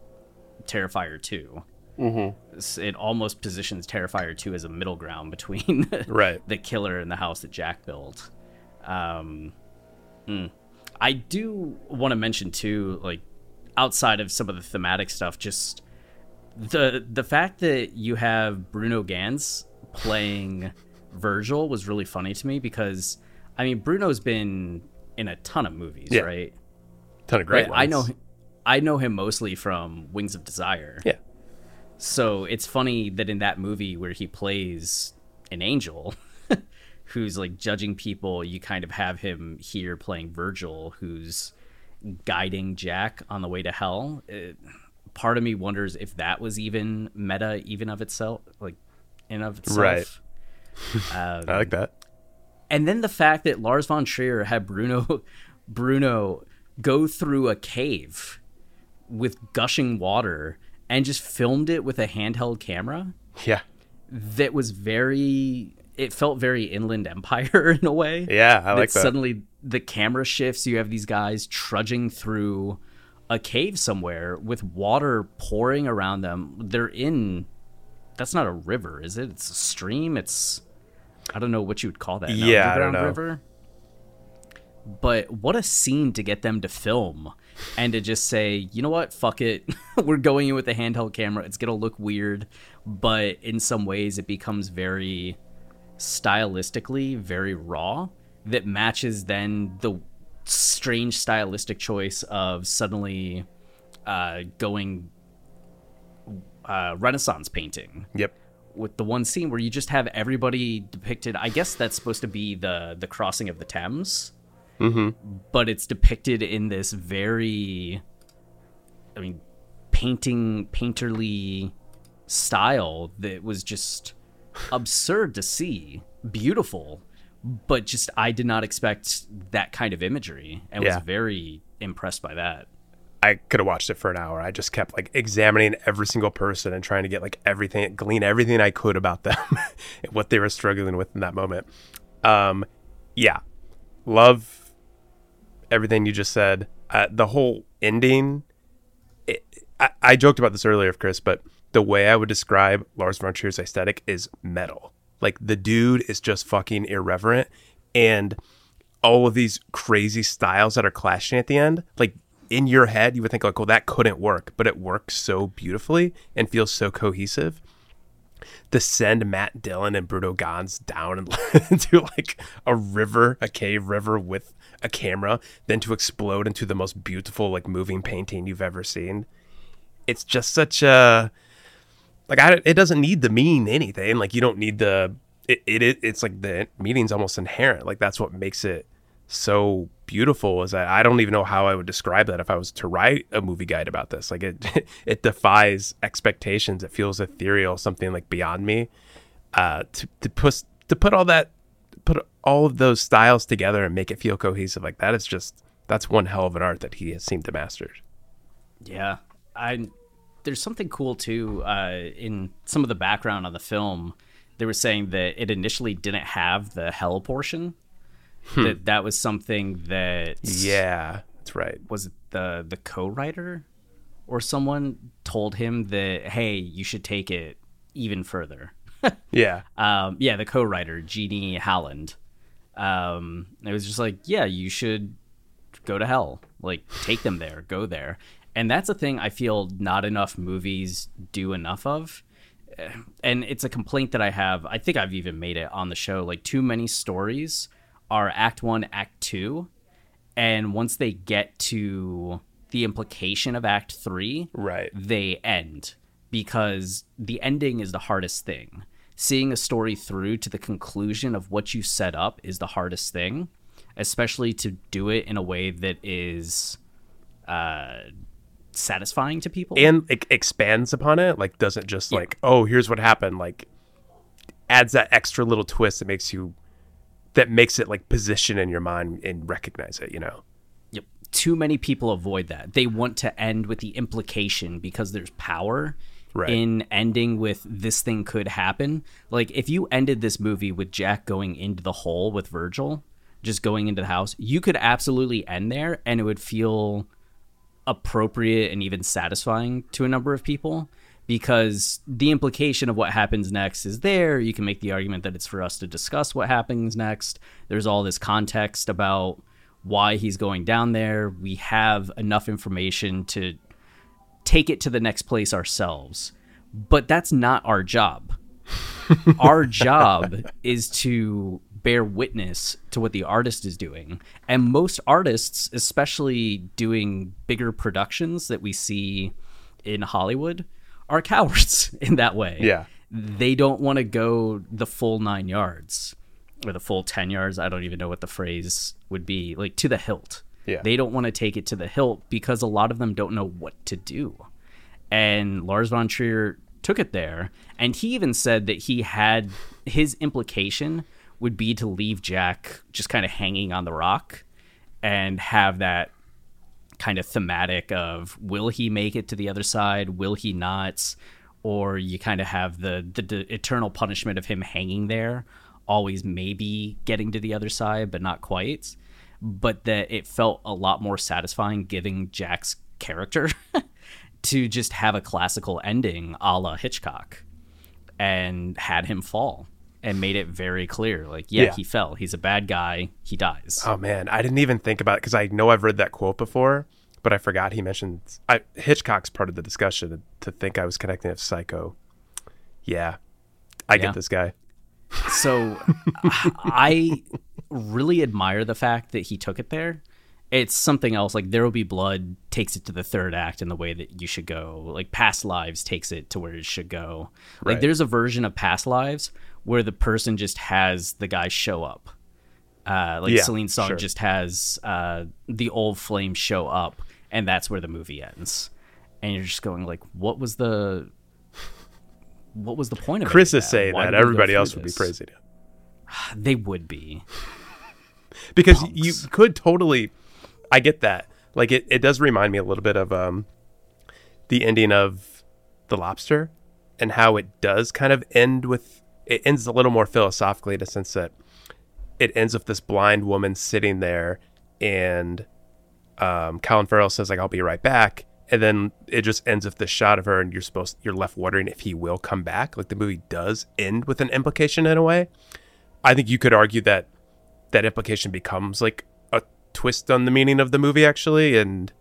Terrifier 2. Mm-hmm. It almost positions Terrifier 2 as a middle ground between (laughs) right. the killer and the house that Jack built. Um, mm. I do want to mention, too, like, outside of some of the thematic stuff, just the the fact that you have Bruno Ganz playing (laughs) Virgil was really funny to me because I mean Bruno's been in a ton of movies, Yeah. right? Ton of great But I know ones. I know him mostly from Wings of Desire. Yeah. So it's funny that in that movie where he plays an angel (laughs) who's like judging people, you kind of have him here playing Virgil who's guiding Jack on the way to hell. It, part of me wonders if that was even meta even of itself like in of itself. Right. Um, (laughs) I like that. and then the fact that Lars von Trier had Bruno (laughs) Bruno go through a cave with gushing water and just filmed it with a handheld camera Yeah. that was very it felt very inland empire (laughs) in a way Yeah, I like that. suddenly the camera shifts you have these guys trudging through a cave somewhere with water pouring around them they're in that's not a river is it it's a stream it's i don't know what you would call that Yeah, I don't know. river but what a scene to get them to film and to just say you know what? Fuck it. (laughs) We're going in with a handheld camera. It's gonna look weird. But in some ways it becomes very stylistically very raw that matches then the strange stylistic choice of suddenly uh, going uh, renaissance painting. Yep. with the one scene where you just have everybody depicted. I guess that's supposed to be the the crossing of the thames mm-hmm. but it's depicted in this very i mean painting painterly style that was just absurd to see beautiful but just i did not expect that kind of imagery and Yeah. was very impressed by that I could have watched it for an hour. I just kept like examining every single person and trying to get like everything, glean everything I could about them (laughs) and what they were struggling with in that moment. Um, yeah, love everything you just said. Uh, the whole ending. It, I, I joked about this earlier, Chris, but the way I would describe Lars von Trier's aesthetic is metal. Like the dude is just fucking irreverent, and all of these crazy styles that are clashing at the end, like in your head, you would think like, well, that couldn't work, but it works so beautifully and feels so cohesive. To send Matt Dillon and Bruno Ganz down and (laughs) into like a river, a cave river with a camera, than to explode into the most beautiful like moving painting you've ever seen. It's just such a like I, it doesn't need to mean anything. Like you don't need the it, it, it it's like the meaning's almost inherent. Like that's what makes it so beautiful is that I don't even know how I would describe that if I was to write a movie guide about this. Like it (laughs) it defies expectations. It feels ethereal, something like beyond me. Uh to to put to put all that put all of those styles together and make it feel cohesive like that is just that's one hell of an art that he has seemed to master. Yeah, I there's something cool too uh, in some of the background on the film. They were saying that it initially didn't have the hell portion. That that was something that Yeah, that's right. was it the the co-writer or someone told him that hey you should take it even further. (laughs) Yeah. um, yeah, the co-writer Jenle Hallund. Um, it was just like, yeah, you should go to hell. Like, take them there, go there. And that's a thing I feel not enough movies do enough of. And it's a complaint that I have. I think I've even made it on the show. Like, too many stories are Act One, Act Two, and once they get to the implication of Act Three, Right. they end because the ending is the hardest thing. Seeing a story through to the conclusion of what you set up is the hardest thing, especially to do it in a way that is uh, satisfying to people. and it expands upon it like doesn't just like oh here's what happened like adds that extra little twist that makes you that makes it like position in your mind and recognize it you know Yep. Too many people avoid that. They want to end with the implication because there's power Right. in ending with this thing could happen. Like if you ended this movie with Jack going into the hole with Virgil, just going into the house, you could absolutely end there and it would feel appropriate and even satisfying to a number of people because the implication of what happens next is there. You can make the argument that it's for us to discuss what happens next. There's all this context about why he's going down there. We have enough information to take it to the next place ourselves. But that's not our job. (laughs) our job is to bear witness to what the artist is doing. And most artists, especially doing bigger productions that we see in Hollywood, are cowards (laughs) in that way. Yeah. They don't want to go the full nine yards or the full 10 yards. I don't even know what the phrase would be like to the hilt. Yeah. They don't want to take it to the hilt because a lot of them don't know what to do. And Lars von Trier took it there. And he even said that he had his implication would be to leave Jack just kind of hanging on the rock and have that kind of thematic of will he make it to the other side? Will he not? Or you kind of have the, the, the eternal punishment of him hanging there, always maybe getting to the other side, but not quite. But that it felt a lot more satisfying giving Jack's character (laughs) to just have a classical ending a la Hitchcock and had him fall and made it very clear like, yeah, Yeah. he fell. He's a bad guy. He dies. oh man i didn't even think about it because i know i've read that quote before but i forgot he mentioned I, hitchcock's part of the discussion to think i was connecting with psycho yeah i Yeah. get this guy So I really admire the fact that he took it there. It's something else. Like There Will Be Blood takes it to the third act in the way that you should go. Like Past Lives takes it to where it should go. Like Right. there's a version of Past Lives where the person just has the guy show up. Uh, like Yeah, Celine Song sure. just has uh, the old flame show up, and that's where the movie ends. And you're just going like, what was the, what was the point of chris is saying Why that did we go everybody else would be this? praising it (sighs) They would be. (laughs) because Punks. you could totally i get that like it, it does remind me a little bit of um the ending of the lobster and how it does kind of end with it ends a little more philosophically in the sense that it ends with this blind woman sitting there and um Colin Farrell says like I'll be right back and then it just ends with this shot of her and you're supposed you're left wondering if he will come back. Like the movie does end with an implication in a way. I think you could argue that that implication becomes like a twist on the meaning of the movie actually and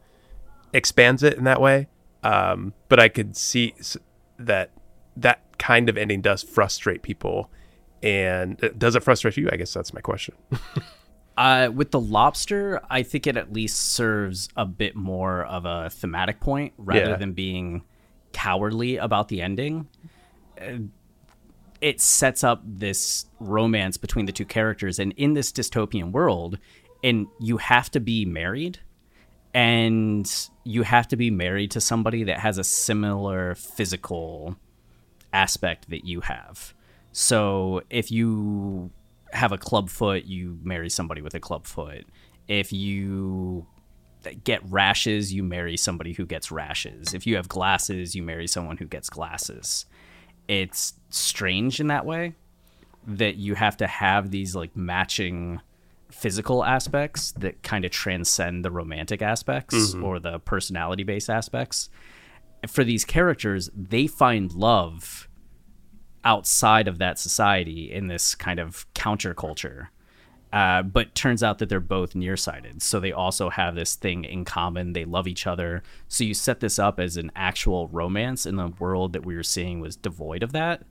expands it in that way. Um, but i could see that that kind of ending does frustrate people and uh, does it frustrate you? I guess that's my question (laughs) Uh, with the lobster, I think it at least serves a bit more of a thematic point rather Yeah. than being cowardly about the ending. It sets up this romance between the two characters, and in this dystopian world, and you have to be married, and you have to be married to somebody that has a similar physical aspect that you have. So if you have a club foot, you marry somebody with a club foot. If you get rashes, you marry somebody who gets rashes. If you have glasses, you marry someone who gets glasses. It's strange in that way that you have to have these like matching physical aspects that kind of transcend the romantic aspects mm-hmm. or the personality based aspects. For these characters, they find love outside of that society in this kind of counterculture. Uh, but turns out that they're both nearsighted. So they also have this thing in common. They love each other. So you set this up as an actual romance in the world that we were seeing was devoid of that.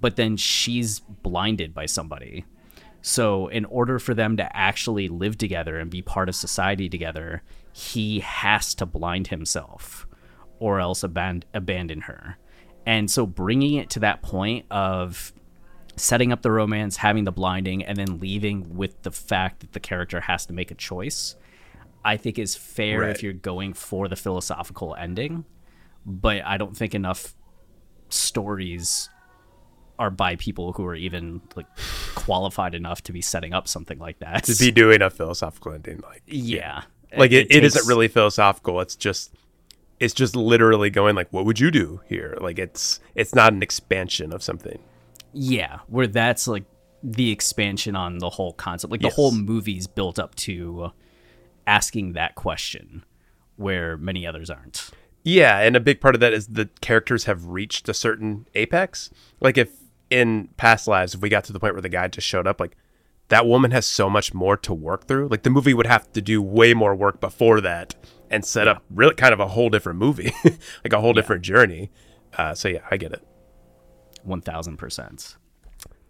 But then she's blinded by somebody. So in order for them to actually live together and be part of society together, he has to blind himself or else aban- abandon her. And so bringing it to that point of setting up the romance, having the blinding, and then leaving with the fact that the character has to make a choice, I think is fair Right. if you're going for the philosophical ending, but I don't think enough stories are by people who are even like qualified enough to be setting up something like that. To be doing a philosophical ending, like yeah. like it, it isn't takes- really philosophical. It's just it's just literally going like, what would you do here? Like it's it's not an expansion of something. Yeah, where that's like the expansion on the whole concept. Like Yes. the whole movie's built up to asking that question where many others aren't. Yeah, and a big part of that is the characters have reached a certain apex. Like if in past lives, if we got to the point where the guy just showed up, like that woman has so much more to work through. Like the movie would have to do way more work before that and set up really kind of a whole different movie, (laughs) like a whole different journey. Uh, so yeah, I get it. 1000%.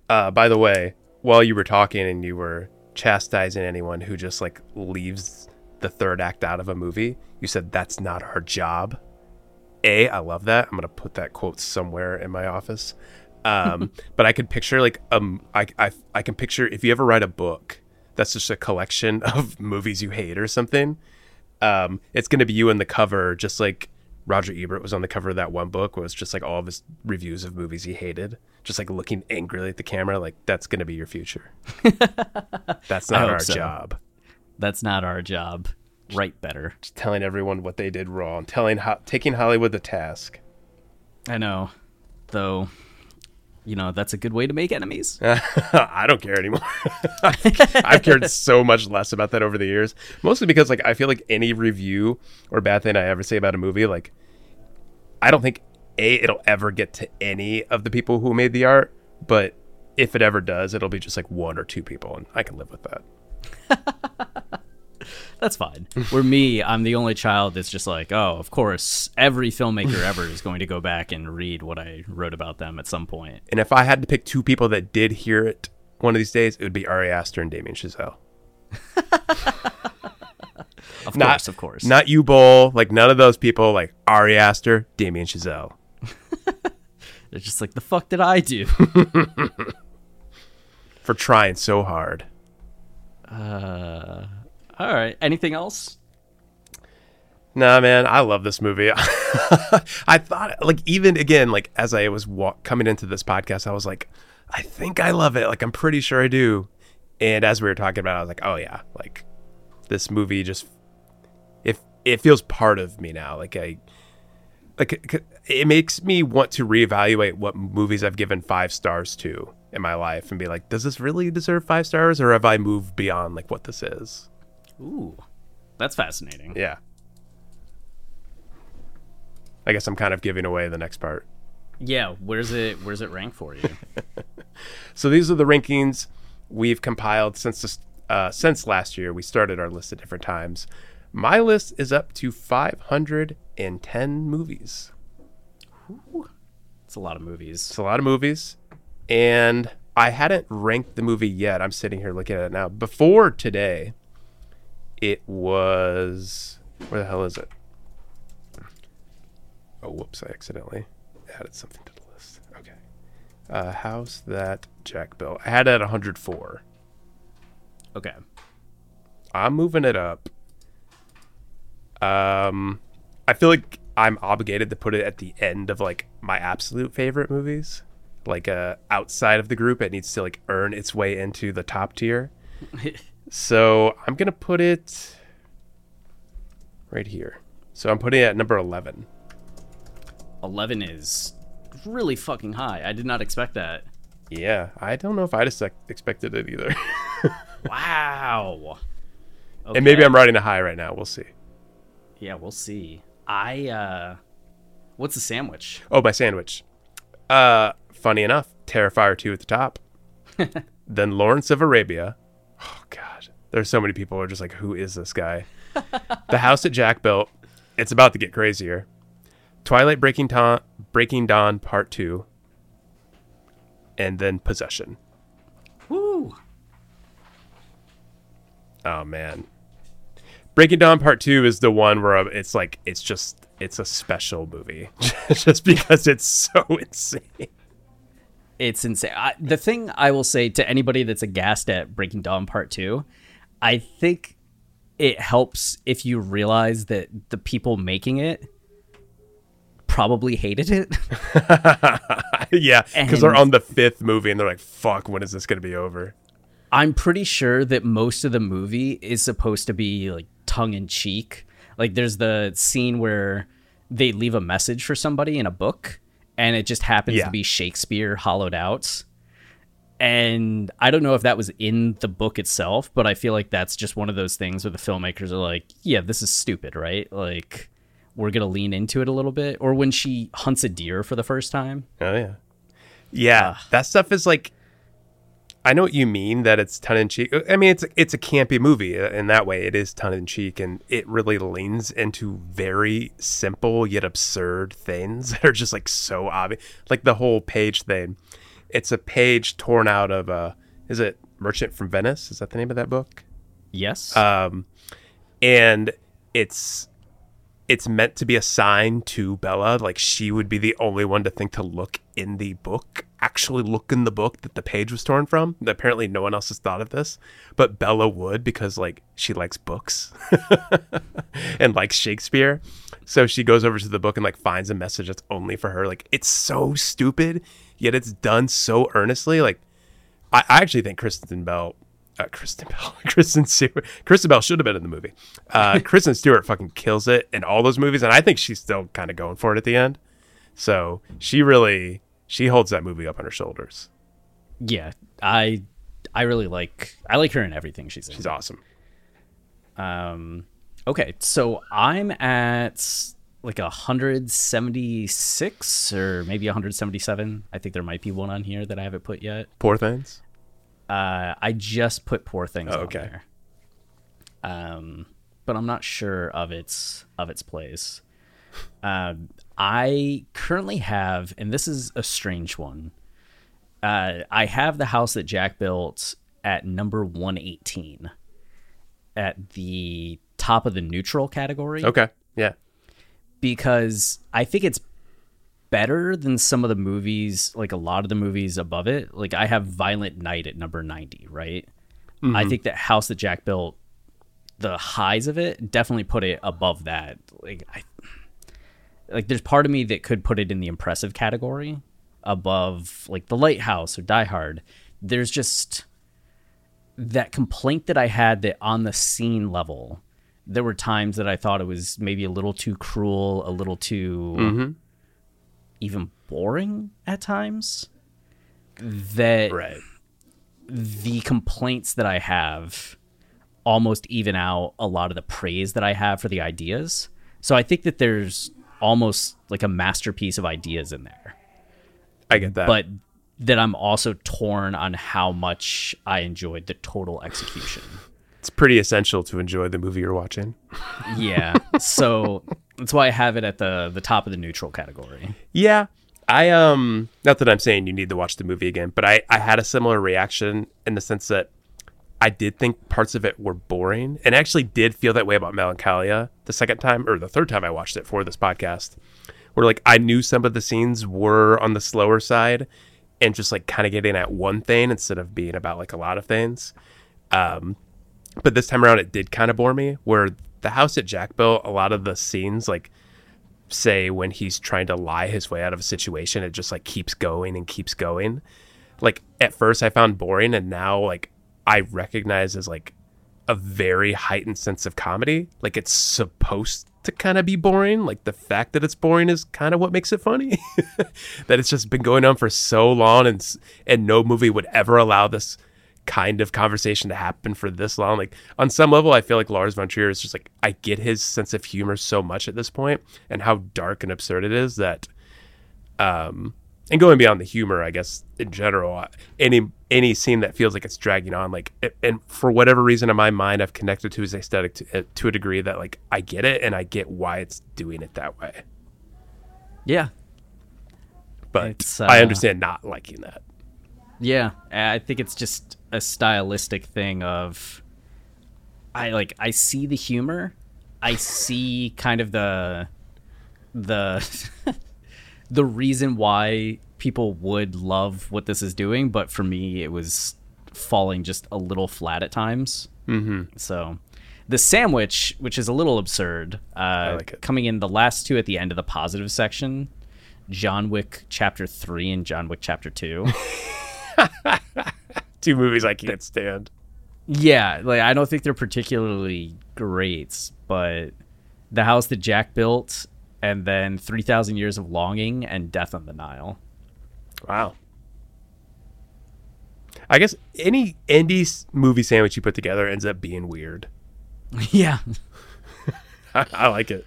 Uh, by the way, while you were talking and you were chastising anyone who just like leaves the third act out of a movie, you said that's not our job. A, I love that. I'm gonna put that quote somewhere in my office. Um, (laughs) but I could picture like um, I, I I can picture if you ever write a book that's just a collection (laughs) of movies you hate or something. Um, it's gonna be you in the cover, just like Roger Ebert was on the cover of that one book, where it was just like all of his reviews of movies he hated, just like looking angrily at the camera. Like that's gonna be your future. (laughs) that's not our so. job. That's not our job. Write better. Just telling everyone what they did wrong, telling ho- taking Hollywood the task. I know. Though, you know, that's a good way to make enemies. (laughs) I don't care anymore. (laughs) I've cared so much less about that over the years. Mostly because like I feel like any review or bad thing I ever say about a movie, like I don't think a it'll ever get to any of the people who made the art, but if it ever does, it'll be just like one or two people, and I can live with that. (laughs) That's fine. Where me, I'm the only child that's just like, oh, of course, every filmmaker ever is going to go back and read what I wrote about them at some point. And if I had to pick two people that did hear it one of these days, it would be Ari Aster and Damien Chazelle. (laughs) Of Not- course, of course. Not you, Bull. Like none of those people. Like Ari Aster, Damien Chazelle. (laughs) They're just like, the fuck did I do? (laughs) For trying so hard. uh, all right. Anything else? Nah, man, I love this movie. (laughs) I thought, like, even again, like as I was wa- coming into this podcast, I was like, I think I love it. Like, I'm pretty sure I do. And as we were talking about, it, I was like, oh yeah, like this movie just if it feels part of me now. Like I, like it makes me want to reevaluate what movies I've given five stars to in my life and be like, does this really deserve five stars, or have I moved beyond like what this is? Ooh, that's fascinating. Yeah. I guess I'm kind of giving away the next part. Yeah, where's it? Where's it rank for you? (laughs) (laughs) So these are the rankings we've compiled since this, uh, since last year. We started our list at different times. My list is up to 510 movies. it's a lot of movies. It's a lot of movies, and I hadn't ranked the movie yet. I'm sitting here looking at it now. Before today, it was where the hell is it? Oh, whoops! I accidentally added something to the list. Okay, uh, house that Jack built. I had it at 104. Okay. I'm moving it up. Um, I feel like I'm obligated to put it at the end of like my absolute favorite movies. Like uh, outside of the group, it needs to like earn its way into the top tier. (laughs) so I'm gonna put it right here. So I'm putting it at number 11. 11 is really fucking high. I did not expect that. Yeah, I don't know if I just expected it either. (laughs) Wow. and maybe I'm riding a high right now. We'll see. Yeah, we'll see. I uh what's the sandwich? Oh, my sandwich. Uh, funny enough, Terrifier 2 at the top. (laughs) then Lawrence of Arabia. Oh god. There's so many people who are just like, who is this guy? the house that Jack built. It's about to get crazier. Twilight Breaking Dawn, Breaking Dawn Part 2. And then Possession. Woo. Oh man. Breaking Dawn Part 2 is the one where it's like it's just it's a special movie (laughs) just because it's so insane. It's insane. I, the thing I will say to anybody that's aghast at Breaking Dawn Part 2, I think it helps if you realize that the people making it probably hated it. (laughs) yeah, because they're on the fifth movie and they're like, "Fuck, when is this gonna be over?" I'm pretty sure that most of the movie is supposed to be like tongue in cheek. Like there's the scene where they leave a message for somebody in a book and it just happens Yeah. to be Shakespeare hollowed out. And I don't know if that was in the book itself, but I feel like that's just one of those things where the filmmakers are like, yeah, this is stupid, right? Like we're going to lean into it a little bit or when she hunts a deer for the first time. Oh yeah, yeah. that stuff is like, I know what you mean that it's tongue in cheek. I mean, it's it's a campy movie uh, in that way. It is tongue in cheek, and it really leans into very simple yet absurd things (laughs) that are just like so obvious. Like the whole page thing. It's a page torn out of uh Is it Merchant from Venice? Is that the name of that book? Yes. um, and it's it's meant to be a sign to Bella, like she would be the only one to think to look in the book, actually look in the book that the page was torn from. Apparently, no one else has thought of this, but Bella would because like she likes books (laughs) and likes Shakespeare. So she goes over to the book and like finds a message that's only for her. Like it's so stupid, yet it's done so earnestly. Like I, I actually think Kristen Bell, uh, Kristen Bell, (laughs) Kristen Stewart, Kristen Bell should have been in the movie. Uh, (laughs) Kristen Stewart fucking kills it in all those movies, and I think she's still kind of going for it at the end. So she really she holds that movie up on her shoulders. yeah, I I really like I like her in everything she's in. She's awesome. Um, okay, so I'm at like a 176 or maybe 177. I think there might be one on here that I haven't put yet. Poor things. Uh, I just put Poor Things Oh, on okay. there. Um, but I'm not sure of its of its place. Um, I currently have, and this is a strange one. Uh, I have the house that Jack built at number 118 at the top of the neutral category Okay. Yeah. Because I think it's better than some of the movies, like a lot of the movies above it. Like I have Violent Night at number 90, right? I mm-hmm. think that House that Jack built, the highs of it definitely put it above that. Like I like there's part of me that could put it in the impressive category above like The Lighthouse or Die Hard. There's just that complaint that I had that on the scene level, there were times that I thought it was maybe a little too cruel, a little too mm-hmm. even boring at times. That Right. the complaints that I have almost even out a lot of the praise that I have for the ideas. So I think that there's almost like a masterpiece of ideas in there I get that. but that I'm also torn on how much I enjoyed the total execution. It's pretty essential to enjoy the movie you're watching. yeah. So that's why I have it at the the top of the neutral category. Yeah. I um not that I'm saying you need to watch the movie again, but I I had a similar reaction in the sense that I did think parts of it were boring and I actually did feel that way about Melancholia the second time or the third time I watched it for this podcast. Where like I knew some of the scenes were on the slower side and just like kind of getting at one thing instead of being about like a lot of things. Um but this time around it did kind of bore me where the house at Jack built a lot of the scenes like say when he's trying to lie his way out of a situation it just like keeps going and keeps going. Like at first i found boring and now like i recognize as like a very heightened sense of comedy. Like it's supposed to kind of be boring like the fact that it's boring is kind of what makes it funny. (laughs) That it's just been going on for so long and and no movie would ever allow this kind of conversation to happen for this long. Like on some level, I feel like Lars von Trier is just like I get his sense of humor so much at this point, and how dark and absurd it is that, um, and going beyond the humor, I guess in general, uh, any any scene that feels like it's dragging on, like it, and for whatever reason in my mind, I've connected to his aesthetic to, uh, to a degree that like I get it and I get why it's doing it that way. Yeah. But It's, I uh, understand not liking that. Yeah. I think it's just a stylistic thing of I like I see the humor. I see kind of the the (laughs) the reason why people would love what this is doing, but for me it was falling just a little flat at times. Mm-hmm. So the sandwich, which is a little absurd, uh, like coming in the last two at the end of the positive section, John Wick Chapter Three and John Wick Chapter Two. (laughs) (laughs) Two movies I can't stand. yeah, like I don't think they're particularly great, but the house that Jack built, and then Three Thousand Years of Longing and Death on the Nile. Wow. I guess any indie movie sandwich you put together ends up being weird. (laughs) yeah, (laughs) I, I like it.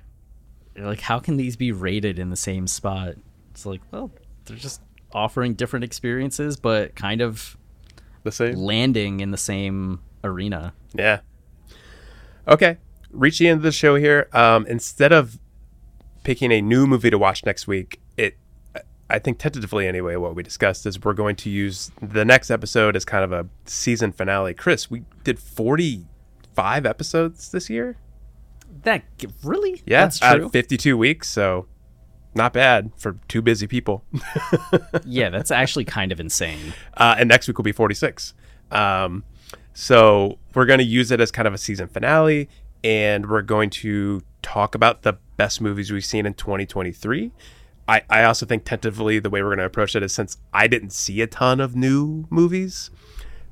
You're like how can these be rated in the same spot? It's like, well, they're just offering different experiences, but kind of The same. landing in the same arena. Yeah. Okay. Reach the end of the show here. Um, instead of picking a new movie to watch next week, it I think tentatively anyway, what we discussed is we're going to use the next episode as kind of a season finale. Chris, we did forty five episodes this year. That really? Yeah, that's true. of fifty two weeks, so not bad for two busy people. (laughs) yeah, that's actually kind of insane. uh, and next week will be 46. Um, so we're going to use it as kind of a season finale, and we're going to talk about the best movies we've seen in 2023. I, I also think tentatively the way we're going to approach it is since I didn't see a ton of new movies,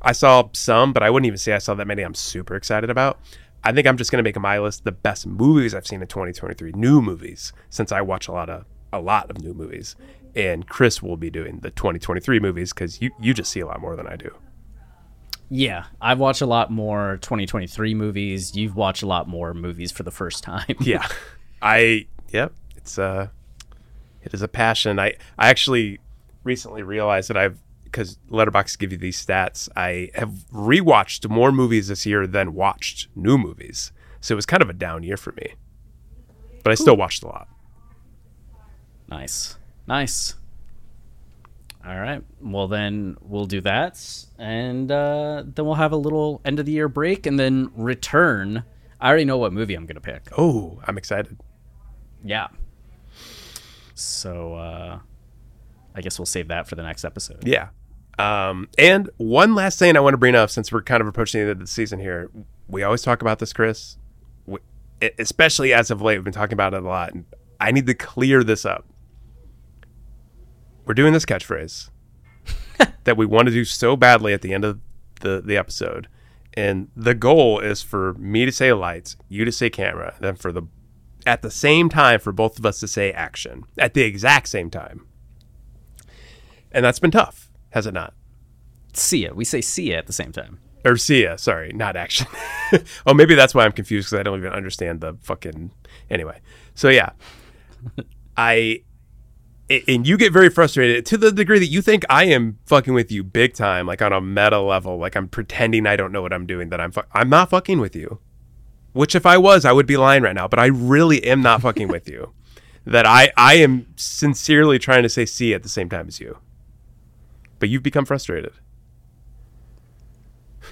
I saw some, but I wouldn't even say I saw that many I'm super excited about. I think I'm just going to make my list the best movies I've seen in 2023, new movies, since I watch a lot of a lot of new movies. And Chris will be doing the 2023 movies because you, you just see a lot more than I do. Yeah, I've watched a lot more 2023 movies. You've watched a lot more movies for the first time. (laughs) yeah i yep it's uh it is a passion i i actually recently realized that i've because Letterboxd give you these stats i have rewatched more movies this year than watched new movies so it was kind of a down year for me but i still watched a lot Nice. Nice. All right. Well, then we'll do that. And uh, then we'll have a little end of the year break and then return. I already know what movie I'm going to pick. oh i'm excited Yeah. So uh, I guess we'll save that for the next episode. yeah um and one last thing i want to bring up since we're kind of approaching the end of the season here we always talk about this chris we, especially as of late we've been talking about it a lot and i need to clear this up we're doing this catchphrase (laughs) that we want to do so badly at the end of the, the episode. And the goal is for me to say lights, you to say camera, then for the at the same time for both of us to say action at the exact same time. And that's been tough, has it not? See ya. We say see ya at the same time. Or see ya, sorry, not action. (laughs) oh, maybe that's why I'm confused because I don't even understand the fucking. Anyway, so yeah, (laughs) I and you get very frustrated to the degree that you think I am fucking with you big time, like on a meta level, like I'm pretending I don't know what I'm doing. That I'm fu- I'm not fucking with you. Which if I was, I would be lying right now. But I really am not fucking with you. (laughs) That I I am sincerely trying to say see at the same time as you. But you've become frustrated. (laughs)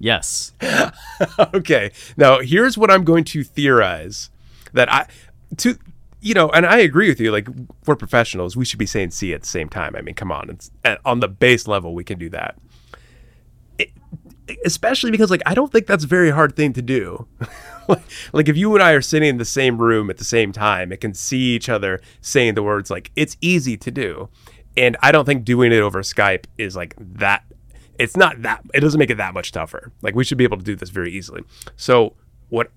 Yes. (laughs) okay. Now, here's what I'm going to theorize that I to you know, and I agree with you like we're professionals, we should be saying see at the same time. I mean, come on. It's on the base level we can do that. It, especially because like I don't think that's a very hard thing to do. (laughs) like, like if you and I are sitting in the same room at the same time, it can see each other saying the words like it's easy to do. And I don't think doing it over Skype is like that it's not that it doesn't make it that much tougher. Like we should be able to do this very easily. So what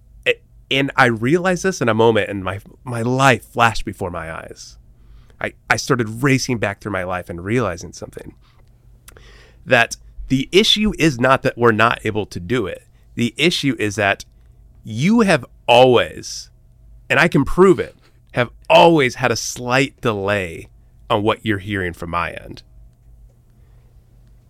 and I realized this in a moment and my my life flashed before my eyes. I, I started racing back through my life and realizing something. That the issue is not that we're not able to do it. The issue is that you have always, and I can prove it, have always had a slight delay on what you're hearing from my end.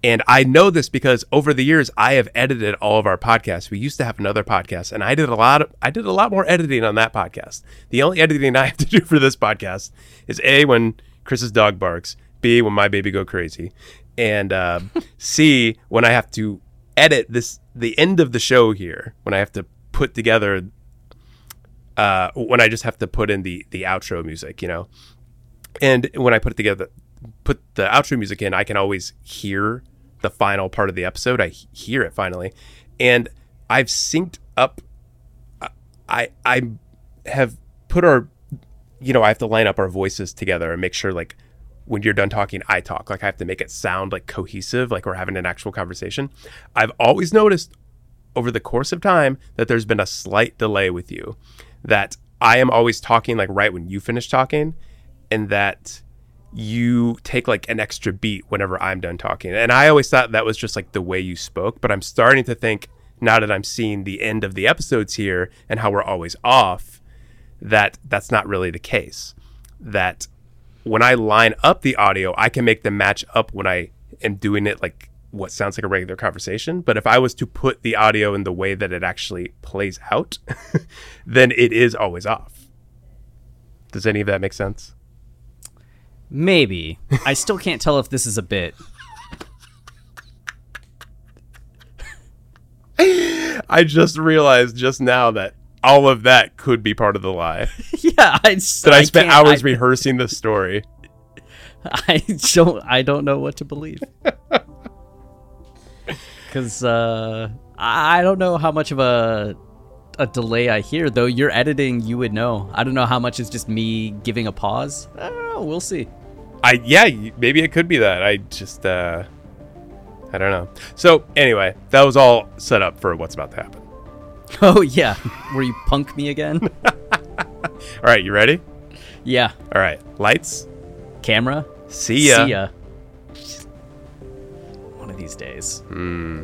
And I know this because over the years I have edited all of our podcasts. We used to have another podcast and I did a lot of I did a lot more editing on that podcast. The only editing (laughs) I have to do for this podcast is A when Chris's dog barks, B when my baby go crazy, and uh, (laughs) C when I have to edit this the end of the show here when I have to put together uh, when I just have to put in the the outro music, you know. And when I put it together put the outro music in, I can always hear the final part of the episode. I hear it finally. And I've synced up. I I have put our, you know, I have to line up our voices together and make sure like when you're done talking, I talk. Like I have to make it sound like cohesive, like we're having an actual conversation. I've always noticed over the course of time that there's been a slight delay with you, that I am always talking like right when you finish talking, and that you take like an extra beat whenever I'm done talking. And I always thought that was just like the way you spoke, but I'm starting to think now that I'm seeing the end of the episodes here and how we're always off that that's not really the case. That when I line up the audio, I can make them match up when I am doing it like what sounds like a regular conversation. But if I was to put the audio in the way that it actually plays out, (laughs) then it is always off. Does any of that make sense? Maybe. I still can't tell if this is a bit. I just realized just now that all of that could be part of the lie. (laughs) yeah, I, that I, I spent hours I, rehearsing the story. (laughs) I don't. I don't know what to believe. (laughs) Because uh, I don't know how much of a a delay I hear. Though you're editing, you would know. I don't know how much is just me giving a pause. I don't know. We'll see. I yeah, maybe it could be that. I just uh, I don't know. So anyway, that was all set up for what's about to happen. (laughs) Oh yeah, where you punk me again? (laughs) All right, you ready? Yeah. All right, lights, camera. See ya. See ya. One of these days. Hmm.